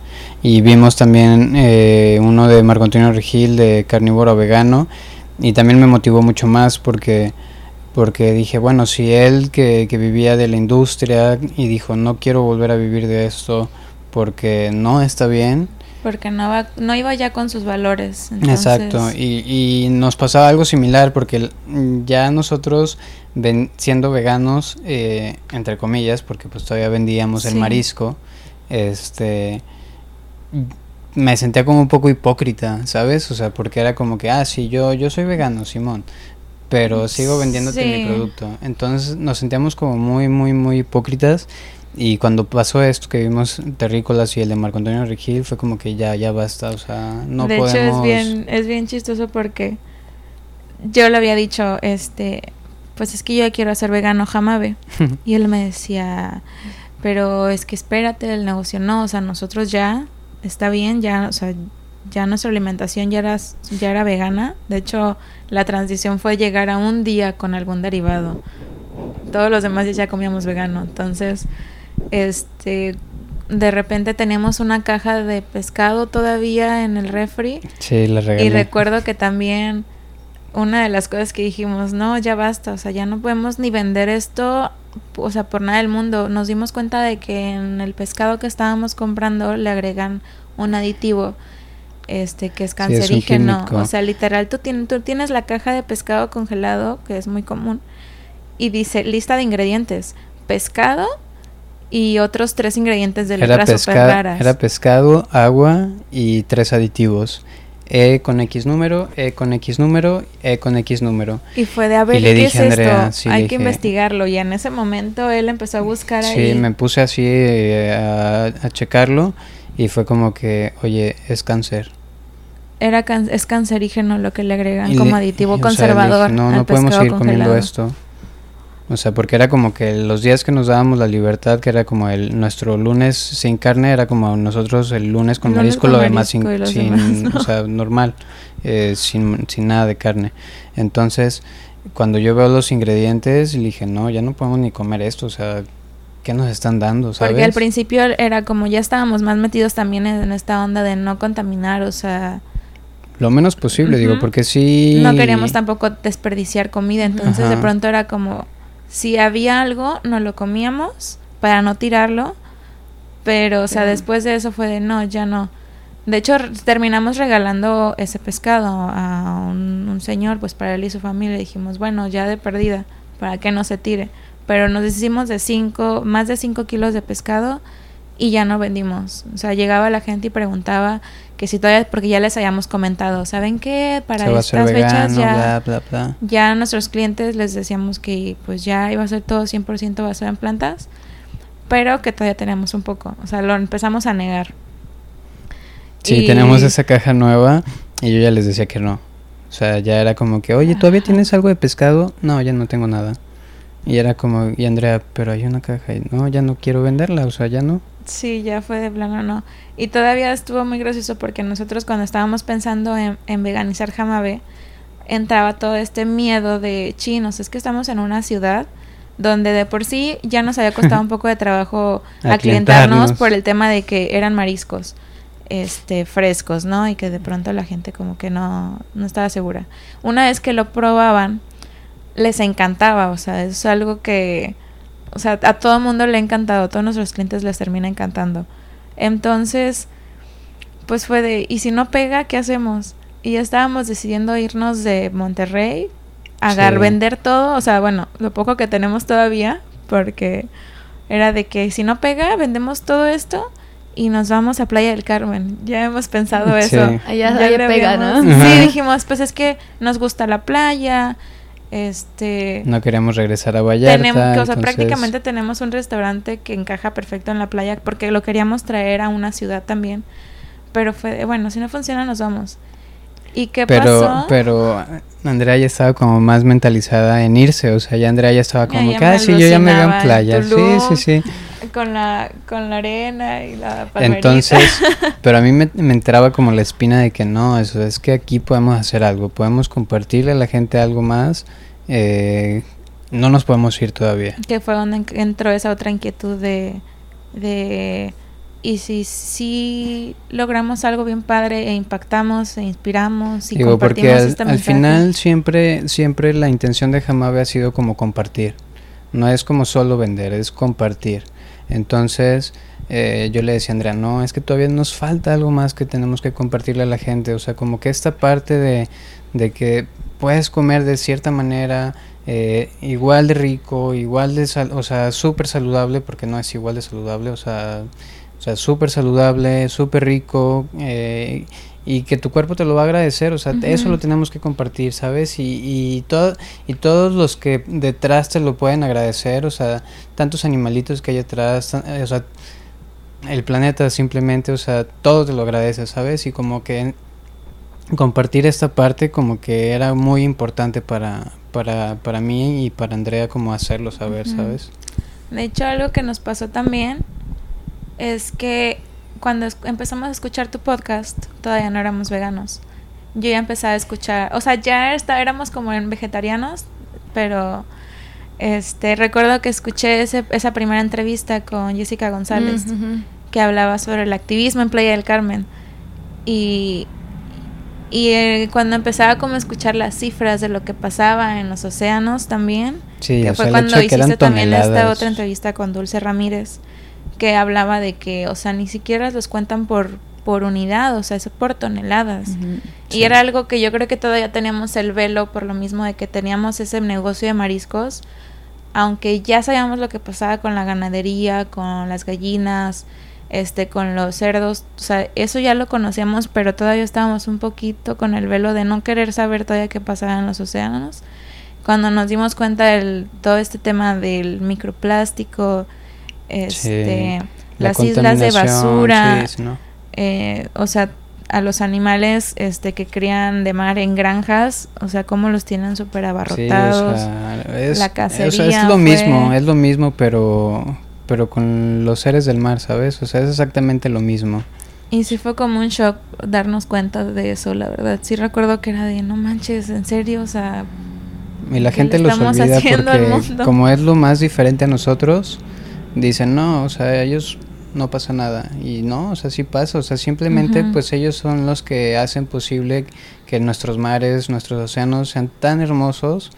y vimos también eh, uno de Marco Antonio Regil de carnívoro vegano y también me motivó mucho más porque porque dije, bueno, si él que, que vivía de la industria y dijo, no quiero volver a vivir de esto porque no está bien, porque no, va, no iba ya con sus valores. Exacto, y, y, nos pasaba algo similar porque ya nosotros ven, siendo veganos, eh, entre comillas, porque pues todavía vendíamos el marisco, este me sentía como un poco hipócrita, ¿sabes? O sea, porque era como que, ah, sí, yo, yo soy vegano, Simón, pero sigo vendiéndote mi producto. Entonces nos sentíamos como muy, muy, muy hipócritas y cuando pasó esto que vimos Terrícolas y el de Marco Antonio Rigil fue como que ya ya basta, o sea, no de podemos De hecho es bien es bien chistoso porque yo le había dicho este pues es que yo quiero hacer vegano jamabe y él me decía, "Pero es que espérate, el negocio no, o sea, nosotros ya está bien, ya, o sea, ya nuestra alimentación ya era, ya era vegana. De hecho, la transición fue llegar a un día con algún derivado. Todos los demás ya comíamos vegano. Entonces, este de repente teníamos una caja de pescado todavía en el refri. Sí, la regalé. Y recuerdo que también una de las cosas que dijimos, no, ya basta, o sea, ya no podemos ni vender esto, o sea, por nada del mundo. Nos dimos cuenta de que en el pescado que estábamos comprando le agregan un aditivo este que es cancerígeno, o sea, literal tú tienes tú tienes la caja de pescado congelado, que es muy común, y dice lista de ingredientes, pescado, y otros tres ingredientes de letras era super raras. Era pescado, agua y tres aditivos. E con X número, E con X número, E con X número. Y fue de, a ver, ¿qué es esto? Hay que investigarlo. Y en ese momento él empezó a buscar ahí. Sí, me puse así eh, a, checarlo y fue como que, oye, es cáncer. Era es cancerígeno lo que le agregan como aditivo conservador. no, no podemos seguir comiendo esto. O sea, porque era como que los días que nos dábamos la libertad, que era como el nuestro lunes sin carne, era como nosotros el lunes con marisco, lo demás sin, o sea, normal, eh, sin, sin nada de carne. Entonces, cuando yo veo los ingredientes, dije, no, ya no podemos ni comer esto, o sea, ¿qué nos están dando? ¿sabes? Porque al principio era como ya estábamos más metidos también en esta onda de no contaminar, o sea... Lo menos posible, digo, porque sí... No queríamos tampoco desperdiciar comida, entonces de pronto era como si había algo, no lo comíamos para no tirarlo, pero o sea, después de eso fue de no, ya no. De hecho, terminamos regalando ese pescado a un, señor, pues para él y su familia. Dijimos, bueno, ya de perdida, para que no se tire. Pero nos hicimos de cinco, más de 5 kilos de pescado y ya no vendimos. O sea, llegaba la gente y preguntaba que si todavía, porque ya les habíamos comentado, ¿saben qué? Para estas fechas ya, ya nuestros clientes les decíamos que pues ya iba a ser todo 100% basado en plantas, pero que todavía tenemos un poco. O sea, lo empezamos a negar. Sí, tenemos esa caja nueva y yo ya les decía que no. O sea, ya era como que, oye, ¿todavía tienes algo de pescado? No, ya no tengo nada. Y era como, y Andrea, pero hay una caja y no, ya no quiero venderla, o sea, ya no. Sí, ya fue de plano, no. Y todavía estuvo muy gracioso porque nosotros cuando estábamos pensando en, en veganizar Jamabe, entraba todo este miedo de chinos. Es que estamos en una ciudad donde de por sí ya nos había costado un poco de trabajo aclientarnos por el tema de que eran mariscos este frescos, ¿no? Y que de pronto la gente como que no, no estaba segura. Una vez que lo probaban, les encantaba, o sea, es algo que o sea, a todo el mundo le ha encantado, a todos nuestros clientes les termina encantando. Entonces, pues fue de, ¿y si no pega, qué hacemos? Y ya estábamos decidiendo irnos de Monterrey, a vender todo, o sea, bueno, lo poco que tenemos todavía, porque era de que si no pega, vendemos todo esto y nos vamos a Playa del Carmen. Ya hemos pensado eso. Allá, ya pega, ¿no? Sí, dijimos, pues es que nos gusta la playa, este no queremos regresar a Vallarta. Tenemos, o sea, prácticamente tenemos un restaurante que encaja perfecto en la playa porque lo queríamos traer a una ciudad también. Pero fue, bueno, si no funciona nos vamos. ¿Y qué pero, pasó? Pero Andrea ya estaba como más mentalizada en irse, o sea, ya Andrea ya estaba como que, ah, sí, yo ya me veo en playa, sí, sí, sí. Con la, con la arena y la palmerita. Entonces, pero a mí me, me entraba como la espina de que no, eso es que aquí podemos hacer algo, podemos compartirle a la gente algo más eh, no nos podemos ir todavía. Que fue donde entró esa otra inquietud de, de y si sí logramos algo bien padre e impactamos e inspiramos y Digo, porque compartimos al, este al final siempre, siempre la intención de Jamabe ha sido como compartir. No es como solo vender, es compartir. Entonces, eh, yo le decía a Andrea, no, es que todavía nos falta algo más que tenemos que compartirle a la gente. O sea, como que esta parte de, de que puedes comer de cierta manera, eh, igual de rico, igual de, sal- o sea, súper saludable, porque no es igual de saludable, o sea, o sea, súper saludable, súper rico, eh, y que tu cuerpo te lo va a agradecer, o sea, eso lo tenemos que compartir, ¿sabes? Y, y, todo, y todos los que detrás te lo pueden agradecer, o sea, tantos animalitos que hay atrás, eh, o sea, el planeta simplemente, o sea, todo te lo agradece, ¿sabes? Y como que compartir esta parte como que era muy importante para, para, para mí y para Andrea como hacerlo saber. ¿sabes? De hecho, algo que nos pasó también es que cuando empezamos a escuchar tu podcast, todavía no éramos veganos. Yo ya empezaba a escuchar, o sea, ya está, éramos como en vegetarianos, pero este recuerdo que escuché ese- esa primera entrevista con Jessica González Mm, que hablaba sobre el activismo en Playa del Carmen. Y, y eh, cuando empezaba como a escuchar las cifras de lo que pasaba en los océanos también, Sí, que fue sea, cuando hiciste también esta otra entrevista con Dulce Ramírez, que hablaba de que, o sea, ni siquiera los cuentan por, por unidad, o sea, es por toneladas. Y Sí. era algo que yo creo que todavía teníamos el velo por lo mismo de que teníamos ese negocio de mariscos, aunque ya sabíamos lo que pasaba con la ganadería, con las gallinas, este, con los cerdos, o sea, eso ya lo conocíamos, pero todavía estábamos un poquito con el velo de no querer saber todavía qué pasaba en los océanos. Cuando nos dimos cuenta del todo este tema del microplástico, este, La las islas de basura, sí, sí, ¿no? eh, o sea, a los animales este que crían de mar en granjas, o sea, cómo los tienen súper Sí, o abarrotados. sea, es, la o sea, cacería es lo fue- mismo, es lo mismo, pero pero con los seres del mar, ¿sabes? O sea, es exactamente lo mismo. Y sí fue como un shock darnos cuenta de eso, la verdad. Sí recuerdo que era de, no manches, en serio, o sea, Y la ¿Qué gente los olvida porque como es lo más diferente a nosotros, dicen, no, o sea, ellos no pasa nada. Y no, o sea, sí pasa. O sea, simplemente pues ellos son los que hacen posible que nuestros mares, nuestros océanos sean tan hermosos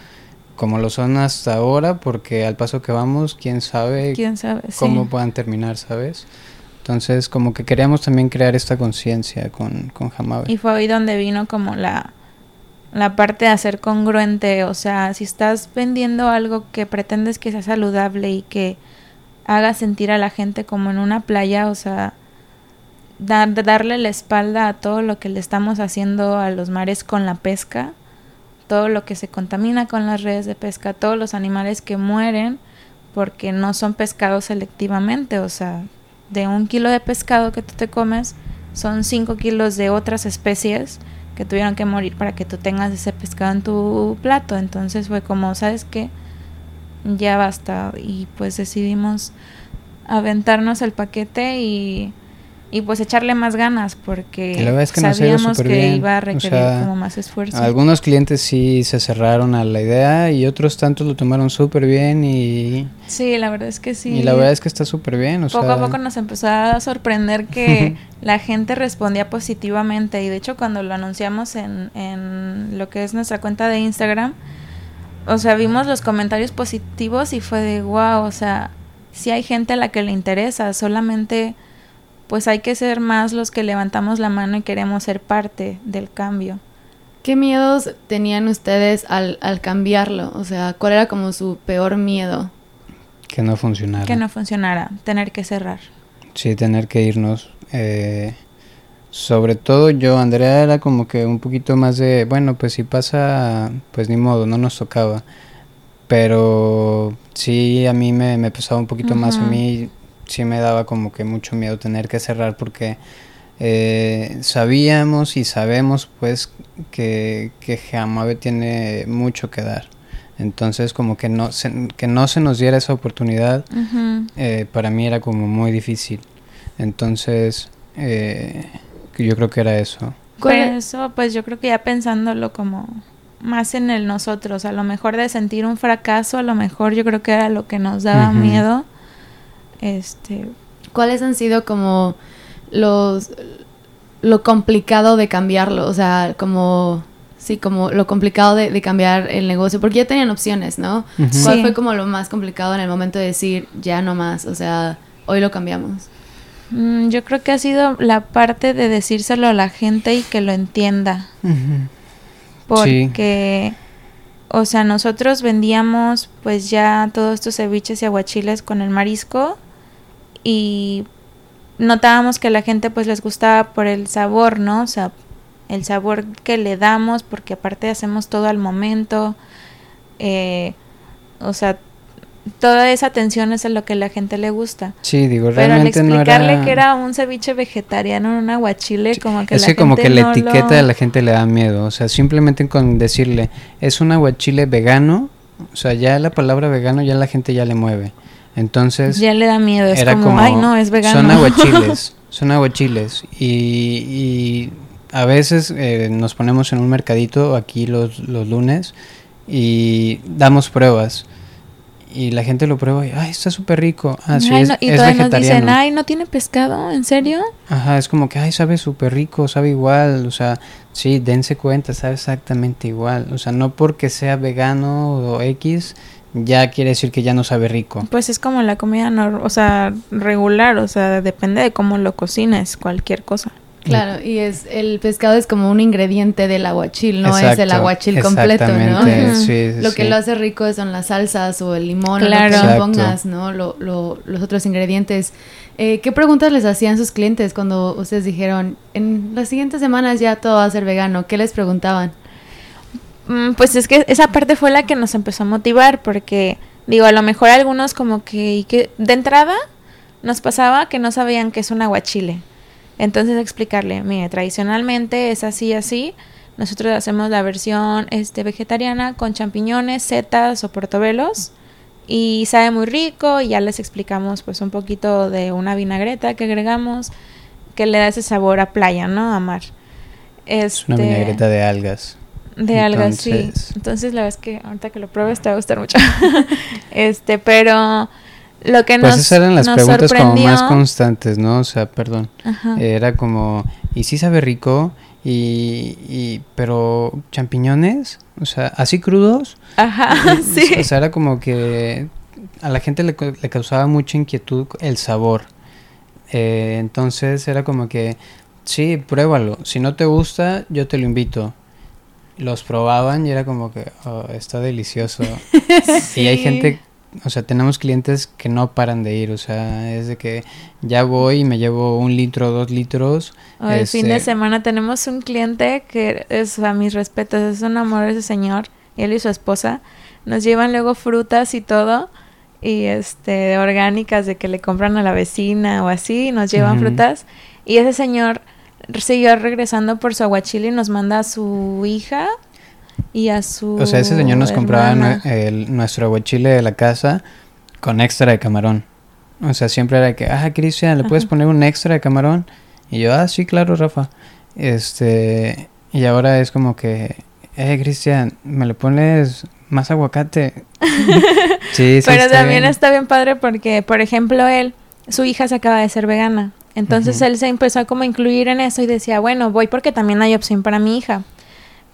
como lo son hasta ahora, porque al paso que vamos, quién sabe quién sabe. Sí. cómo puedan terminar, ¿sabes? Entonces, como que queríamos también crear esta conciencia con, con Hamabe. Y fue ahí donde vino como la, la parte de hacer congruente. O sea, si estás vendiendo algo que pretendes que sea saludable y que haga sentir a la gente como en una playa, o sea, dar, darle la espalda a todo lo que le estamos haciendo a los mares con la pesca, todo lo que se contamina con las redes de pesca, todos los animales que mueren porque no son pescados selectivamente, o sea, de un kilo de pescado que tú te comes, son 5 kilos de otras especies que tuvieron que morir para que tú tengas ese pescado en tu plato. Entonces fue como, ¿sabes qué? Ya basta. Y pues decidimos aventarnos el paquete y, y pues echarle más ganas porque la es que sabíamos que bien. iba a O requerir sea, como más esfuerzo. Algunos clientes sí se cerraron a la idea y otros tantos lo tomaron súper bien y, Sí, la verdad es que sí. y la verdad es que está súper bien. O poco sea, a poco nos empezó a sorprender que la gente respondía positivamente y de hecho cuando lo anunciamos en, en lo que es nuestra cuenta de Instagram, o sea, vimos los comentarios positivos y fue de wow, o sea, sí hay gente a la que le interesa, solamente pues hay que ser más los que levantamos la mano y queremos ser parte del cambio. ¿Qué miedos tenían ustedes al, al cambiarlo? O sea, ¿cuál era como su peor miedo? que no funcionara. Que no funcionara, tener que cerrar. Sí, tener que irnos. Eh, sobre todo yo, Andrea era como que un poquito más de, bueno, pues si pasa, pues ni modo, no nos tocaba. Pero sí, a mí me, me pesaba un poquito más, a mí sí me daba como que mucho miedo tener que cerrar porque eh, sabíamos y sabemos pues que, que Jamabe tiene mucho que dar. Entonces como que no se, que no se nos diera esa oportunidad eh, para mí era como muy difícil. Entonces, eh, que yo creo que era eso. ¿Cuál Pero e- eso, pues yo creo que ya pensándolo como más en el nosotros, a lo mejor de sentir un fracaso, a lo mejor yo creo que era lo que nos daba miedo. Este, ¿cuáles han sido como los lo complicado de cambiarlo? O sea, como sí, como lo complicado de, cambiar el negocio, porque ya tenían opciones, ¿no? ¿Cuál fue como lo más complicado en el momento de decir ya no más? O sea, hoy lo cambiamos. Mm, yo creo que ha sido la parte de decírselo a la gente y que lo entienda. Porque, o sea, nosotros vendíamos pues ya todos estos ceviches y aguachiles con el marisco y notábamos que a la gente pues les gustaba por el sabor, ¿no? O sea, el sabor que le damos, porque aparte hacemos todo al momento. Eh, o sea, toda esa atención es a lo que la gente le gusta. Sí, digo, realmente Pero al explicarle que era un ceviche vegetariano, un aguachile, como que es que como que la etiqueta de la gente le da miedo, o sea, simplemente con decirle es un aguachile vegano, o sea, ya la palabra vegano ya la gente ya le mueve. Entonces ya le da miedo, es como, ay, no, es vegano. Son aguachiles, son aguachiles y, y a veces eh, nos ponemos en un mercadito aquí los, los lunes y damos pruebas y la gente lo prueba y, ay, está súper rico. Ah, sí, es, y todavía nos dicen, ay, ¿no tiene pescado? ¿En serio? Ajá, es como que, ay, sabe súper rico, sabe igual. O sea, sí, dense cuenta, sabe exactamente igual. O sea, no porque sea vegano o X, ya quiere decir que ya no sabe rico. Pues es como la comida, o sea, regular, o sea, depende de cómo lo cocines, cualquier cosa. Claro, y es el pescado es como un ingrediente del aguachil, no es el aguachil completo, ¿no? lo que lo hace rico son las salsas o el limón, claro. lo que pongas, ¿no? Lo, lo, los otros ingredientes. Eh, ¿Qué preguntas les hacían sus clientes cuando ustedes dijeron, en las siguientes semanas ya todo va a ser vegano? ¿Qué les preguntaban? Mm, pues es que esa parte fue la que nos empezó a motivar, porque digo, a lo mejor algunos como que, que de entrada nos pasaba que no sabían qué es un aguachile. Entonces explicarle, mire, tradicionalmente es así, así. Nosotros hacemos la versión este, vegetariana con champiñones, setas o portobelos y sabe muy rico y ya les explicamos pues un poquito de una vinagreta que agregamos que le da ese sabor a playa, ¿no? A mar. es una este, vinagreta de algas. De algas, sí. Entonces la verdad es que ahorita que lo pruebes te va a gustar mucho. este, pero lo que pues esas eran las preguntas como más constantes, ¿no? O sea, perdón. Era como, ¿y si sabe rico? Y, y, pero champiñones, o sea, así crudos. Ajá, sí. O sea, era como que a la gente le, le causaba mucha inquietud el sabor. Eh, entonces era como que, sí, pruébalo. Si no te gusta, yo te lo invito. Los probaban y era como que, oh, está delicioso. Y hay gente o sea, tenemos clientes que no paran de ir, o sea, es de que ya voy y me llevo un litro, dos litros. el fin de este semana tenemos un cliente que es a mis respetos, es un amor ese señor, él y su esposa, nos llevan luego frutas y todo y este orgánicas de que le compran a la vecina o así, nos llevan frutas y ese señor siguió regresando por su aguachile y nos manda a su hija y a su. O sea, ese señor nos compraba el, nuestro aguachile de la casa con extra de camarón. O sea, siempre era que, ah, Cristian, ¿le puedes poner un extra de camarón? Y yo, ah, sí, claro, Rafa. Este. Y ahora es como que, eh, Cristian, ¿me le pones más aguacate? sí, sí. Pero también está bien padre porque, por ejemplo, él, su hija se acaba de ser vegana. Entonces él se empezó a como incluir en eso y decía, bueno, voy porque también hay opción para mi hija.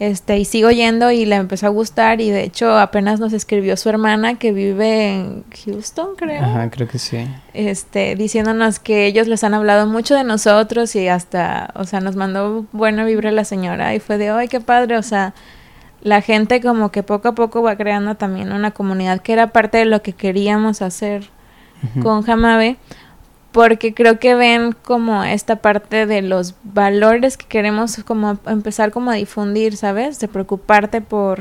Este, y sigo yendo y le empezó a gustar y de hecho apenas nos escribió su hermana que vive en Houston, creo. Ajá, creo que sí. Este, diciéndonos que ellos les han hablado mucho de nosotros y hasta, o sea, nos mandó buena vibra la señora y fue de, "Ay, qué padre", o sea, la gente como que poco a poco va creando también una comunidad que era parte de lo que queríamos hacer con Jamabe porque creo que ven como esta parte de los valores que queremos como empezar como a difundir, ¿sabes? De preocuparte por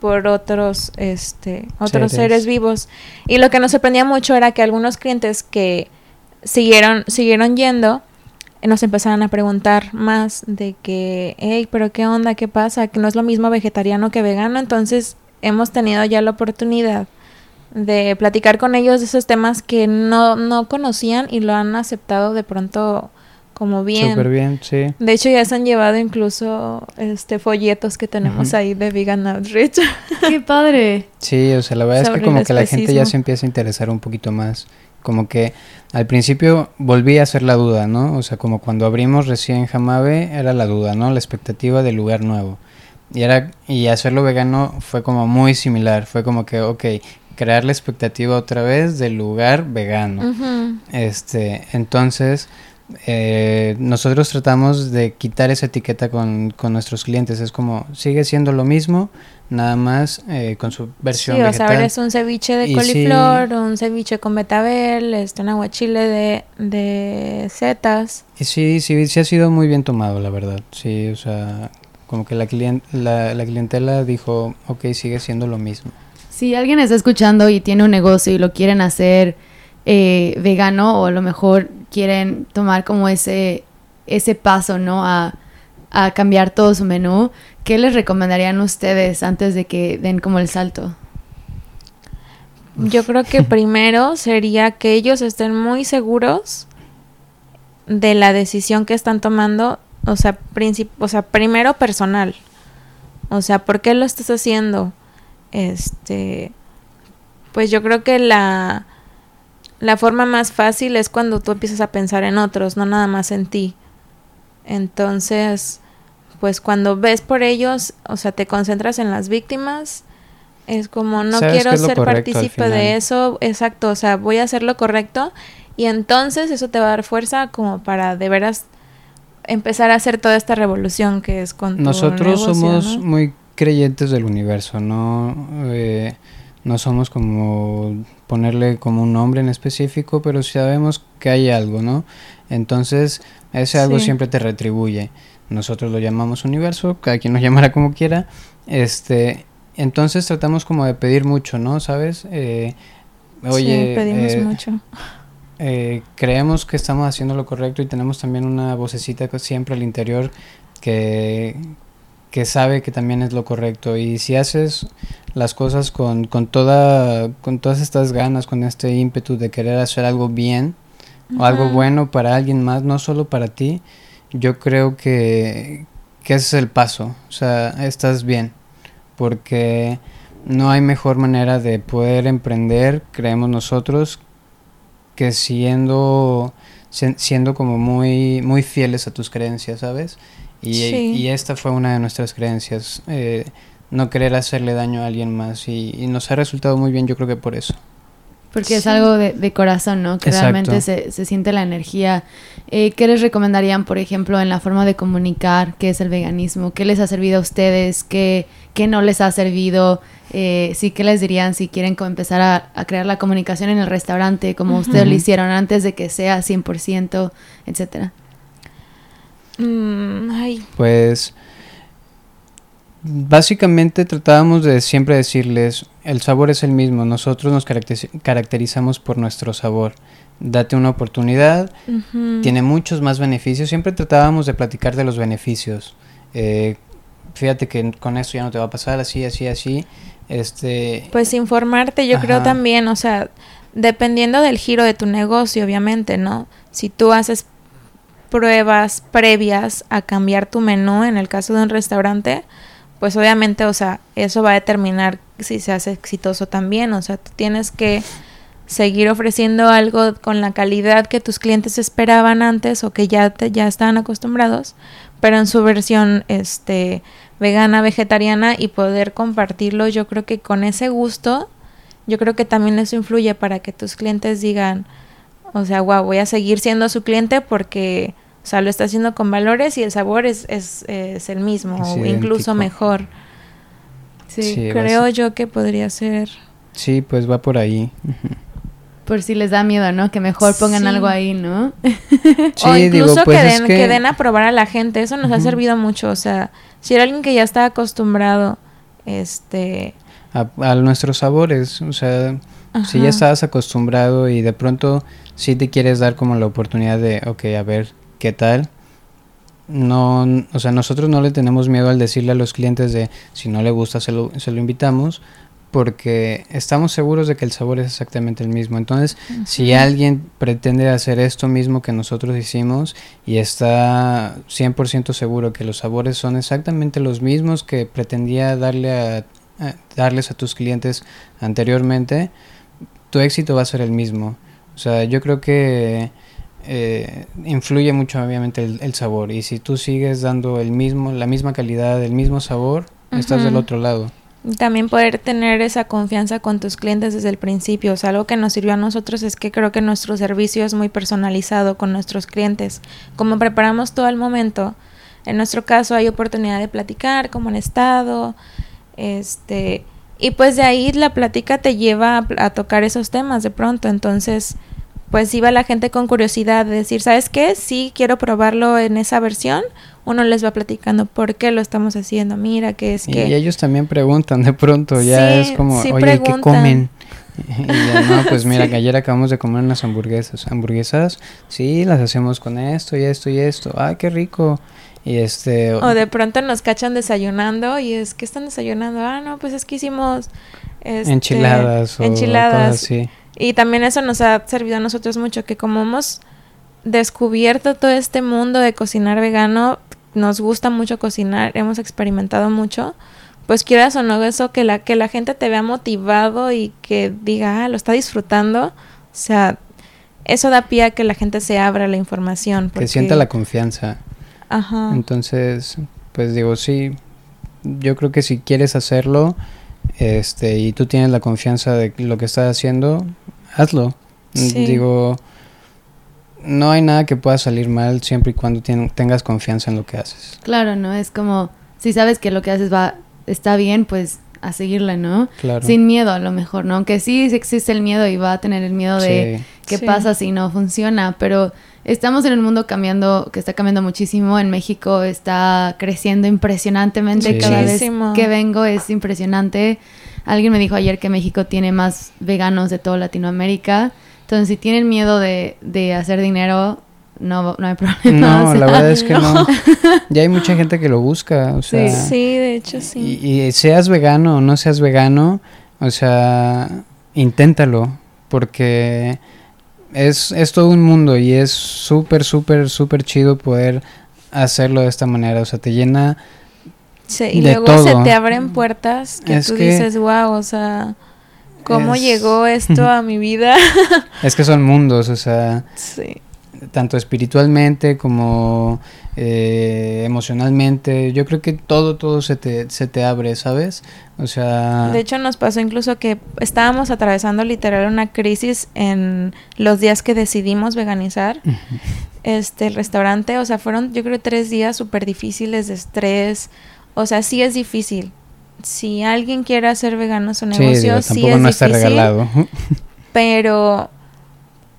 por otros este otros seres. vivos. Y lo que nos sorprendía mucho era que algunos clientes que siguieron siguieron yendo nos empezaron a preguntar más de que, hey, pero qué onda, qué pasa, que no es lo mismo vegetariano que vegano, entonces hemos tenido ya la oportunidad de platicar con ellos de esos temas que no, no conocían y lo han aceptado de pronto como bien. Súper bien, sí. De hecho ya se han llevado incluso este folletos que tenemos ahí de Vegan Outreach. ¡Qué padre! Sí, o sea, la verdad es que como que la gente ya se empieza a interesar un poquito más como que al principio volví a hacer la duda, ¿no? O sea, como cuando abrimos recién Jamabe era la duda, ¿no? La expectativa del lugar nuevo. Y, era, y hacerlo vegano fue como muy similar, fue como que, ok, crear la expectativa otra vez del lugar vegano. Este, entonces, eh, nosotros tratamos de quitar esa etiqueta con, con, nuestros clientes. Es como, sigue siendo lo mismo, nada más eh, con su versión sí, vegetal. o sea, es un ceviche de coliflor, un ceviche con betabel, este, un aguachile de, de setas. Y sí, sí, sí ha sido muy bien tomado, la verdad. Sí, o sea, como que la, la, la clientela dijo, ok, sigue siendo lo mismo. Si alguien está escuchando y tiene un negocio y lo quieren hacer eh, vegano o a lo mejor quieren tomar como ese, ese paso, ¿no? A, a cambiar todo su menú, ¿qué les recomendarían ustedes antes de que den como el salto? Yo creo que primero sería que ellos estén muy seguros de la decisión que están tomando, o sea, o sea, primero personal. O sea, ¿por qué lo estás haciendo? Este, pues yo creo que la, la forma más fácil es cuando tú empiezas a pensar en otros, no nada más en ti. Entonces, pues cuando ves por ellos, o sea, te concentras en las víctimas, es como no quiero ser partícipe de eso, exacto, o sea, voy a hacer lo correcto y entonces eso te va a dar fuerza como para de veras empezar a hacer toda esta revolución que es con Nosotros somos muy creyentes del universo, no, eh, no somos como ponerle como un nombre en específico, pero sabemos que hay algo, ¿no? Entonces, ese algo siempre te retribuye. Nosotros lo llamamos universo, cada quien nos llamará como quiera. Este, entonces tratamos como de pedir mucho, ¿no? ¿Sabes? Eh, oye, sí, pedimos eh, mucho. Eh, creemos que estamos haciendo lo correcto y tenemos también una vocecita siempre al interior que, que sabe que también es lo correcto. Y si haces las cosas con, con, toda, con todas estas ganas, con este ímpetu de querer hacer algo bien o algo bueno para alguien más, no solo para ti, yo creo que, que ese es el paso, o sea, estás bien, porque no hay mejor manera de poder emprender, creemos nosotros, que siendo, siendo como muy, muy fieles a tus creencias, ¿sabes? Y, esta fue una de nuestras creencias, eh, no querer hacerle daño a alguien más. Y, nos ha resultado muy bien, yo creo que por eso. Porque es algo de, corazón, ¿no? Que realmente se, se, siente la energía. Eh, ¿Qué les recomendarían, por ejemplo, en la forma de comunicar qué es el veganismo? ¿Qué les ha servido a ustedes? ¿Qué, qué no les ha servido? Eh, sí, ¿qué les dirían si quieren empezar a, crear la comunicación en el restaurante como ustedes lo hicieron antes de que sea 100%, etcétera? Mm, pues básicamente tratábamos de siempre decirles, el sabor es el mismo, nosotros nos caracterizamos por nuestro sabor. Date una oportunidad, tiene muchos más beneficios, siempre tratábamos de platicar de los beneficios. Eh, fíjate que con esto ya no te va a pasar así, así, así. Este, pues informarte, yo creo también, o sea, dependiendo del giro de tu negocio, obviamente, ¿no? Si tú haces pruebas previas a cambiar tu menú en el caso de un restaurante, pues obviamente, o sea, eso va a determinar si se hace exitoso también, o sea, tú tienes que seguir ofreciendo algo con la calidad que tus clientes esperaban antes o que ya ya estaban acostumbrados, pero en su versión este vegana, vegetariana y poder compartirlo, yo creo que con ese gusto, yo creo que también eso influye para que tus clientes digan, o sea, wow, voy a seguir siendo su cliente porque o sea, lo está haciendo con valores y el sabor es, es, el mismo o incluso mejor. Sí, creo yo que podría ser. Sí, pues va por ahí. Por si les da miedo, ¿no? Que mejor pongan algo ahí, ¿no? sí, o incluso pues que, den, que... den, a probar a la gente. Eso nos ha servido mucho. O sea, si era alguien que ya está acostumbrado, este... A, a nuestros sabores. O sea, si ya estabas acostumbrado y de pronto sí te quieres dar como la oportunidad de, ok, a ver, ¿qué tal? No, o sea, nosotros no le tenemos miedo al decirle a los clientes de si no le gusta se lo, se lo invitamos porque estamos seguros de que el sabor es exactamente el mismo. Entonces, si alguien pretende hacer esto mismo que nosotros hicimos y está 100% seguro que los sabores son exactamente los mismos que pretendía darle a, darles a tus clientes anteriormente, tu éxito va a ser el mismo. O sea, yo creo que eh, influye mucho obviamente el, sabor y si tú sigues dando el mismo, la misma calidad, el mismo sabor, estás del otro lado. También poder tener esa confianza con tus clientes desde el principio. O sea, algo que nos sirvió a nosotros es que creo que nuestro servicio es muy personalizado con nuestros clientes. Como preparamos todo el momento, en nuestro caso hay oportunidad de platicar, como en estado, este, y pues de ahí la plática te lleva a, a tocar esos temas de pronto. Entonces, pues iba la gente con curiosidad de decir, ¿sabes qué? Sí, quiero probarlo en esa versión. Uno les va platicando por qué lo estamos haciendo, mira, que es que... Y ellos también preguntan de pronto, ya es como, oye, ¿qué comen? Y ya, no, pues mira, que ayer acabamos de comer unas hamburguesas. ¿Hamburguesas? Sí, las hacemos con esto y esto y esto. ¡Ay, qué rico! Y este... O de pronto nos cachan desayunando y es, que están desayunando? Ah, no, pues es que hicimos... Este, enchiladas o enchiladas. así. Y también eso nos ha servido a nosotros mucho, que como hemos descubierto todo este mundo de cocinar vegano, nos gusta mucho cocinar, hemos experimentado mucho, pues quieras o no eso, que la, que la gente te vea motivado y que diga, ah, lo está disfrutando, o sea, eso da pie a que la gente se abra la información. Que sienta la confianza. Ajá. Entonces, pues digo, sí, yo creo que si quieres hacerlo, este, y tú tienes la confianza de lo que estás haciendo, hazlo. Digo, no hay nada que pueda salir mal siempre y cuando tengas confianza en lo que haces. Claro, ¿no? Es como, si sabes que lo que haces va, está bien, pues a seguirle, ¿no? Claro. Sin miedo a lo mejor, ¿no? Aunque sí existe el miedo y va a tener el miedo de qué pasa si no funciona, pero estamos en un mundo cambiando, que está cambiando muchísimo. En México está creciendo impresionantemente. Cada vez que vengo es impresionante. Alguien me dijo ayer que México tiene más veganos de toda Latinoamérica. Entonces, si tienen miedo de, de hacer dinero, no, no hay problema. No, la verdad es que no. Ya hay mucha gente que lo busca. O sea, sí, de hecho sí. Y, y seas vegano o no seas vegano, o sea, inténtalo. Porque es, es todo un mundo y es súper, súper, súper chido poder hacerlo de esta manera. O sea, te llena. Sí, y luego se te abren puertas que tú dices, wow, o sea, ¿cómo llegó esto a mi vida? es que son mundos, o sea. Sí tanto espiritualmente como eh, emocionalmente. Yo creo que todo, todo se te, se te abre, ¿sabes? O sea... De hecho nos pasó incluso que estábamos atravesando literal una crisis en los días que decidimos veganizar este el restaurante. O sea, fueron yo creo tres días súper difíciles de estrés. O sea, sí es difícil. Si alguien quiere hacer vegano su negocio, sí, es no está regalado. Pero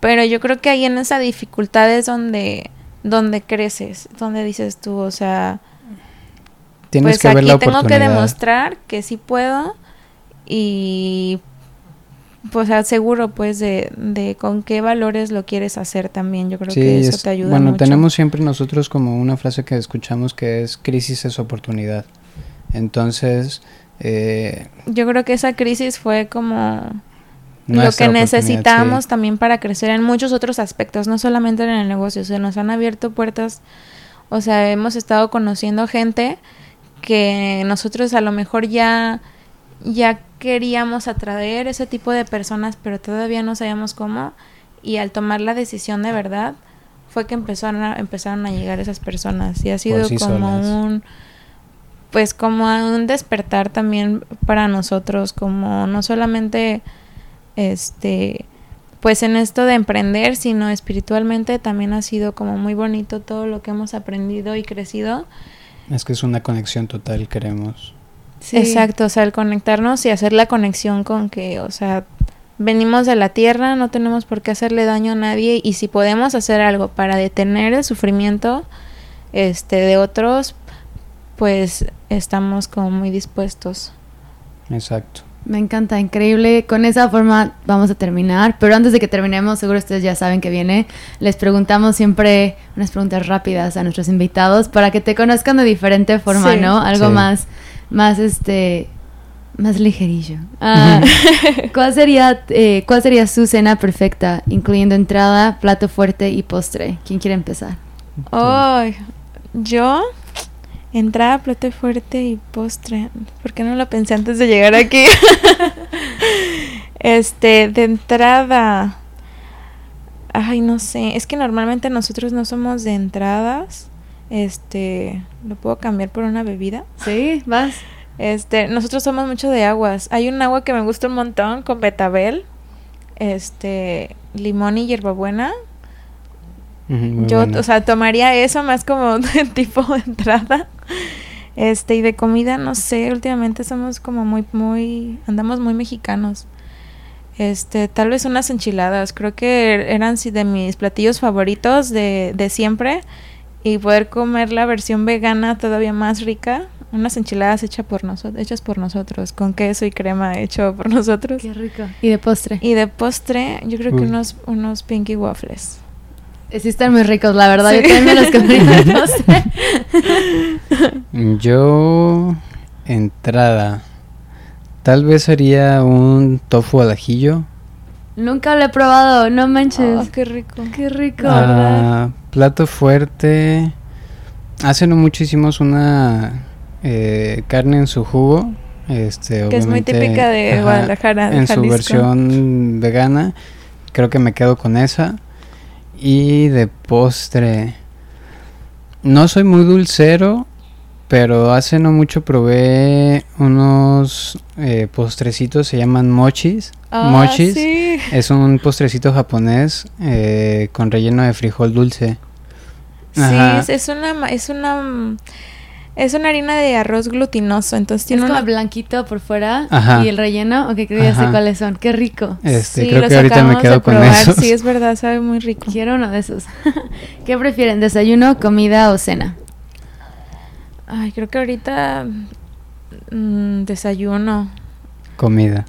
pero yo creo que ahí en esa dificultad es donde, donde creces, donde dices tú, o sea, Tienes pues que aquí tengo que demostrar que sí puedo y pues seguro pues de, de con qué valores lo quieres hacer también. Yo creo que eso te ayuda. Bueno, tenemos siempre nosotros como una frase que escuchamos que es crisis es oportunidad. Entonces... Eh, yo creo que esa crisis fue como lo que necesitamos también para crecer en muchos otros aspectos, no solamente en el negocio, se nos han abierto puertas, o sea, hemos estado conociendo gente que nosotros a lo mejor ya ya queríamos atraer ese tipo de personas, pero todavía no sabíamos cómo y al tomar la decisión de verdad fue que empezaron a, empezaron a llegar esas personas y ha sido como un pues como un despertar también para nosotros, como no solamente este pues en esto de emprender, sino espiritualmente también ha sido como muy bonito todo lo que hemos aprendido y crecido. Es que es una conexión total, queremos. Exacto, o sea, el conectarnos y hacer la conexión con que, o sea, venimos de la tierra, no tenemos por qué hacerle daño a nadie y si podemos hacer algo para detener el sufrimiento este de otros, pues estamos como muy dispuestos. Exacto. Me encanta, increíble. Con esa forma vamos a terminar. Pero antes de que terminemos, seguro ustedes ya saben que viene. Les preguntamos siempre unas preguntas rápidas a nuestros invitados para que te conozcan de diferente forma, ¿no? Algo más, más este, más ligerillo. Ah, ¿cuál, sería, eh, ¿Cuál sería su cena perfecta, incluyendo entrada, plato fuerte y postre? ¿Quién quiere empezar? Ay, yo Entrada, plato fuerte y postre. ¿Por qué no lo pensé antes de llegar aquí? este, de entrada. Ay, no sé. Es que normalmente nosotros no somos de entradas. Este, ¿lo puedo cambiar por una bebida? Sí, vas. Este, nosotros somos mucho de aguas. Hay un agua que me gusta un montón con betabel, este, limón y hierbabuena. Yo, o sea, tomaría eso más como de tipo de entrada. Este, y de comida, no sé, últimamente somos como muy, muy, andamos muy mexicanos. Este, tal vez unas enchiladas, creo que eran sí, de mis platillos favoritos de, de siempre. Y poder comer la versión vegana todavía más rica, unas enchiladas hechas por nosotros, hechas por nosotros, con queso y crema hecho por nosotros. Qué rico. ¿Y de postre? Y de postre, yo creo que unos, unos pinky waffles. Sí están muy ricos, la verdad. Yo también me los comería de postre. Yo, entrada, tal vez haría un tofu al ajillo. Nunca lo he probado, no manches. Oh, qué rico. Qué rico, Ah, ¿verdad? plato fuerte. Hace no mucho hicimos una eh, carne en su jugo. Este, Que es muy típica de Guadalajara, de En su Jalisco. versión vegana. Creo que me quedo con esa. Y de postre. No soy muy dulcero. Pero hace no mucho probé unos eh, postrecitos, se llaman mochis. Ah, mochis. sí. Es un postrecito japonés eh, con relleno de frijol dulce. Sí, es, es una es una mm, es una harina de arroz glutinoso, entonces Es tiene como una blanquito por fuera Ajá. y el relleno, ok, creo que ya sé cuáles son. Qué rico. Este, Sí, creo los que ahorita me acabamos de quedo con probar, eso. Sí, es verdad, sabe muy rico. Quiero uno de esos. ¿Qué prefieren, desayuno, comida o cena? Ay, creo que ahorita mm, desayuno. Comida.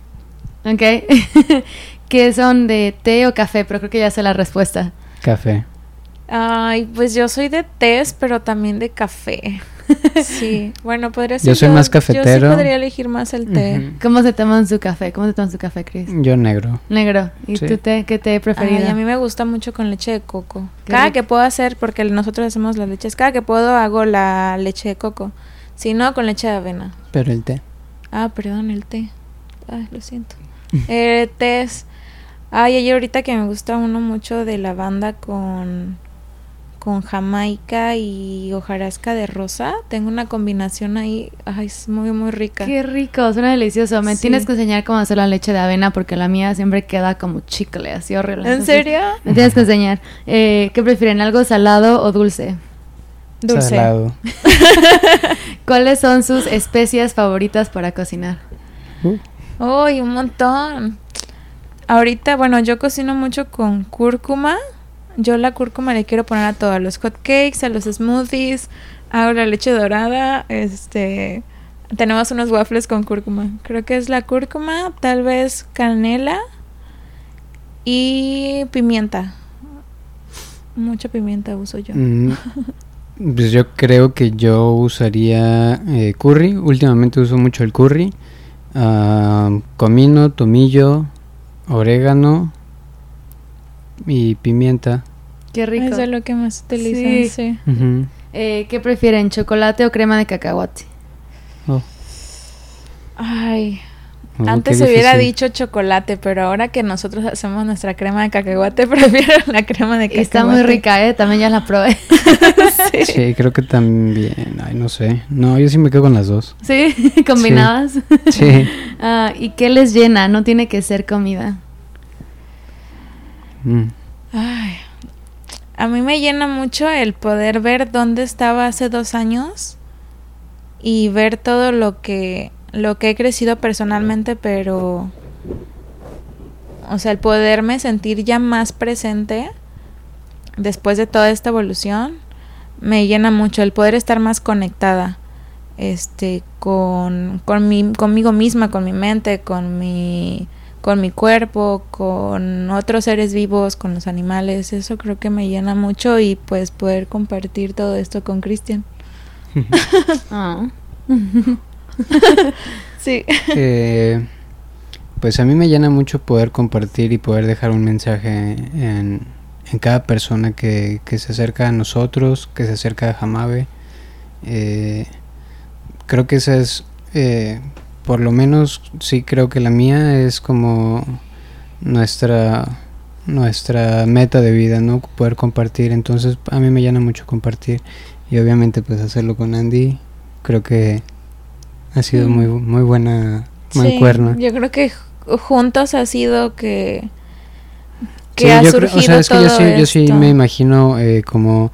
Ok. ¿Qué son de té o café? Pero creo que ya sé la respuesta. Café. Ay, pues yo soy de tés, pero también de café. Sí, bueno, podría ser. Yo soy más Yo cafetero. sí podría elegir más el té. ¿Cómo se toman su café? ¿Cómo se toman su café, Chris? Yo negro. Negro. ¿Y Sí. tú té? ¿Qué té Ay, preferido? a mí me gusta mucho con leche de coco. Qué cada rico. que puedo hacer, porque nosotros hacemos las leches, cada que puedo hago la leche de coco. Si no, con leche de avena. Pero el té. Ah, perdón, el té. Ay, lo siento. eh, tés. Ay, hay ahorita que me gusta uno mucho de lavanda con con jamaica y hojarasca de rosa. Tengo una combinación ahí, ay, es muy muy rica. Qué rico, suena delicioso. Me Sí. tienes que enseñar cómo hacer la leche de avena porque la mía siempre queda como chicle, así horrible. ¿En Entonces, serio? Me tienes que enseñar. Eh, ¿Qué prefieren, algo salado o dulce? Dulce. Salado. ¿Cuáles son sus especias favoritas para cocinar? Uh, Uy, un montón. Ahorita, bueno, yo cocino mucho con cúrcuma. Yo la cúrcuma le quiero poner a todo, a los hot cakes, a los smoothies, hago la leche dorada, este tenemos unos waffles con cúrcuma. Creo que es la cúrcuma, tal vez canela y pimienta. Mucha pimienta uso yo. mm, pues yo creo que yo usaría eh, curry. Últimamente uso mucho el curry. Ah, comino, tomillo, orégano y pimienta. Qué rico. Es de lo que más utilizan, Sí. Eh, ¿Qué prefieren, chocolate o crema de cacahuate? Oh, Ay, oh, Antes se hubiera dicho chocolate, pero ahora que nosotros hacemos nuestra crema de cacahuate, prefiero la crema de cacahuate. Está muy rica, ¿eh? También ya la probé. sí. Sí, creo que también. Ay, no sé. No, yo sí me quedo con las dos. ¿Sí? ¿Combinadas? Sí. Ah, ¿Y qué les llena? No tiene que ser comida. Mm. Ay, a mí me llena mucho el poder ver dónde estaba hace dos años y ver todo lo que lo que he crecido personalmente, pero o sea, el poderme sentir ya más presente después de toda esta evolución me llena mucho el poder estar más conectada este con, con mi, conmigo misma, con mi mente, con mi con mi cuerpo, con otros seres vivos, con los animales, eso creo que me llena mucho y pues poder compartir todo esto con Cristian. Ah. Sí. Eh, pues a mí me llena mucho poder compartir y poder dejar un mensaje en, en cada persona que, que se acerca a nosotros, que se acerca a Jamabe. Eh, creo que esa es, eh, por lo menos sí creo que la mía es como nuestra nuestra meta de vida, ¿no? Poder compartir. Entonces, a mí me llena mucho compartir. Y obviamente, pues hacerlo con Andy, creo que ha sido muy, muy buena mancuerna. Sí, yo creo que juntos ha sido que, que ha surgido o sea, es que yo sí, yo sí me imagino eh, como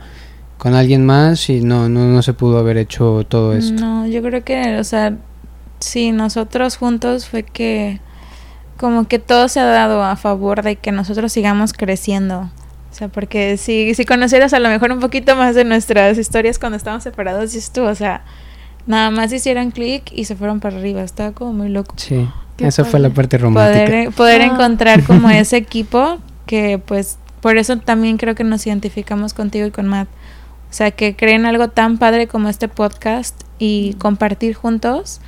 con alguien más y no, no, no se pudo haber hecho todo esto. No, yo creo que, o sea, sí, nosotros juntos fue que como que todo se ha dado a favor de que nosotros sigamos creciendo. O sea, porque si, si conocieras a lo mejor un poquito más de nuestras historias cuando estábamos separados, y esto, o sea, nada más hicieron clic y se fueron para arriba. Estaba como muy loco. Sí, esa fue la parte romántica. Poder, poder ah. encontrar como ese equipo que pues por eso también creo que nos identificamos contigo y con Matt. O sea, que creen algo tan padre como este podcast y compartir juntos.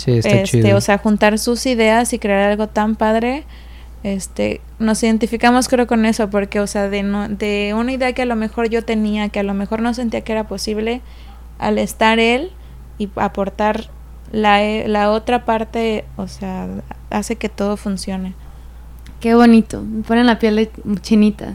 Sí, está este, O sea, juntar sus ideas y crear algo tan padre. Este, nos identificamos creo con eso porque, o sea, de, no, de una idea que a lo mejor yo tenía, que a lo mejor no sentía que era posible, al estar él y aportar la, la otra parte, o sea, hace que todo funcione. Qué bonito, me ponen la piel chinita.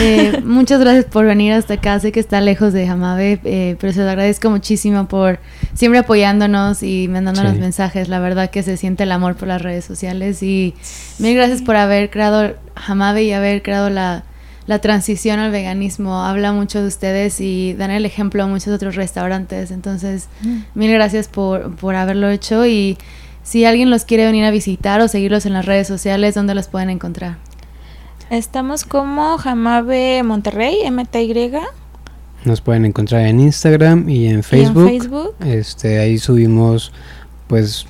Eh, muchas gracias por venir hasta acá, sé que está lejos de Jamabe, eh, pero se lo agradezco muchísimo por siempre apoyándonos y mandándonos mensajes. La verdad que se siente el amor por las redes sociales y mil gracias por haber creado Jamabe y haber creado la, la transición al veganismo. Habla mucho de ustedes y dan el ejemplo a muchos otros restaurantes. Entonces, mm. mil gracias por, por haberlo hecho y si alguien los quiere venir a visitar o seguirlos en las redes sociales, ¿dónde los pueden encontrar? Estamos como Jamabe Monterrey, MTY. Nos pueden encontrar en Instagram y en Facebook. ¿Y en Facebook? Este, ahí subimos pues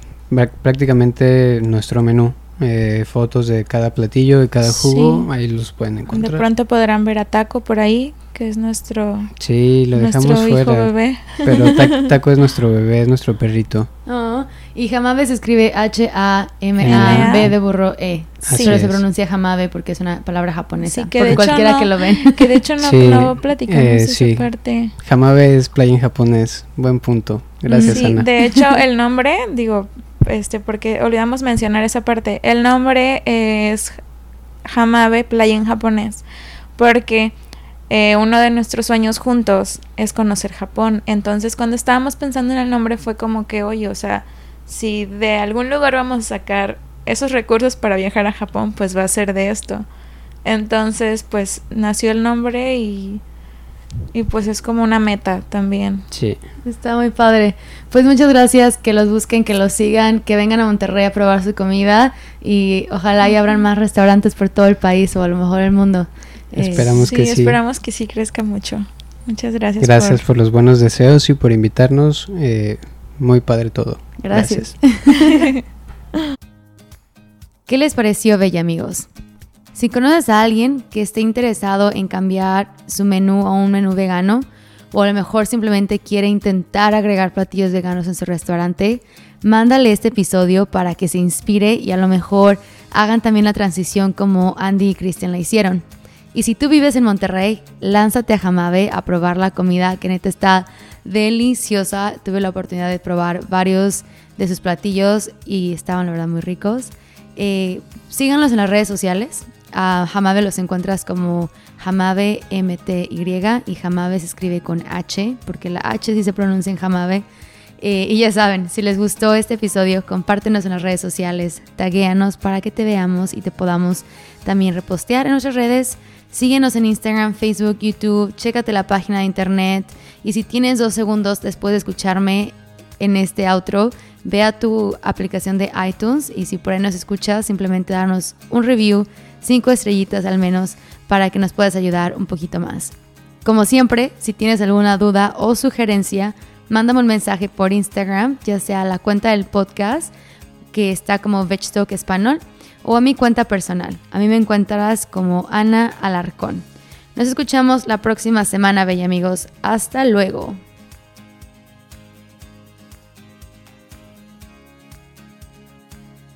prácticamente nuestro menú. Eh, fotos de cada platillo, y cada jugo, ahí los pueden encontrar. De pronto podrán ver a Taco por ahí, que es nuestro Sí, lo dejamos fuera. bebé. Pero Taco es nuestro bebé, es nuestro perrito. Oh, y Jamabe se escribe H-A-M-A-B de burro E. Sí. Pero se pronuncia Jamabe porque es una palabra japonesa. Sí, que de cualquiera que lo ven. Que de hecho no, platicamos eh, esa parte. Jamabe es playa en japonés. Buen punto. Gracias, sí, Ana. De hecho, el nombre, digo, este, porque olvidamos mencionar esa parte. El nombre es Hamabe, playa en japonés, porque eh, uno de nuestros sueños juntos es conocer Japón. Entonces, cuando estábamos pensando en el nombre, fue como que, oye, o sea, si de algún lugar vamos a sacar esos recursos para viajar a Japón, pues va a ser de esto. Entonces, pues nació el nombre y y pues es como una meta también. Sí. Está muy padre. Pues muchas gracias, que los busquen, que los sigan, que vengan a Monterrey a probar su comida y ojalá y abran más restaurantes por todo el país o a lo mejor el mundo. Esperamos que sí. Esperamos que sí crezca mucho. Muchas gracias. Gracias por, los buenos deseos y por invitarnos. Eh, muy padre todo. Gracias. ¿Qué les pareció, Bella amigos? Si conoces a alguien que esté interesado en cambiar su menú a un menú vegano, o a lo mejor simplemente quiere intentar agregar platillos veganos en su restaurante, mándale este episodio para que se inspire y a lo mejor hagan también la transición como Andy y Christian la hicieron. Y si tú vives en Monterrey, lánzate a Jamabe a probar la comida que neta está deliciosa. Tuve la oportunidad de probar varios de sus platillos y estaban la verdad muy ricos. Eh, síganlos en las redes sociales. A Hamabe los encuentras como Hamabe MTY y Hamabe se escribe con H, porque la H sí se pronuncia en Hamabe. Eh, y ya saben, si les gustó este episodio, compártenos en las redes sociales, taguéanos para que te veamos y te podamos también repostear en nuestras redes. Síguenos en Instagram, Facebook, YouTube, chécate la página de internet y si tienes dos segundos después de escucharme en este outro, ve a tu aplicación de iTunes y si por ahí nos escuchas, simplemente danos un review cinco estrellitas al menos para que nos puedas ayudar un poquito más. Como siempre, si tienes alguna duda o sugerencia, mándame un mensaje por Instagram, ya sea a la cuenta del podcast, que está como Vegstock Español, o a mi cuenta personal. A mí me encontrarás como Ana Alarcón. Nos escuchamos la próxima semana, bella amigos. Hasta luego.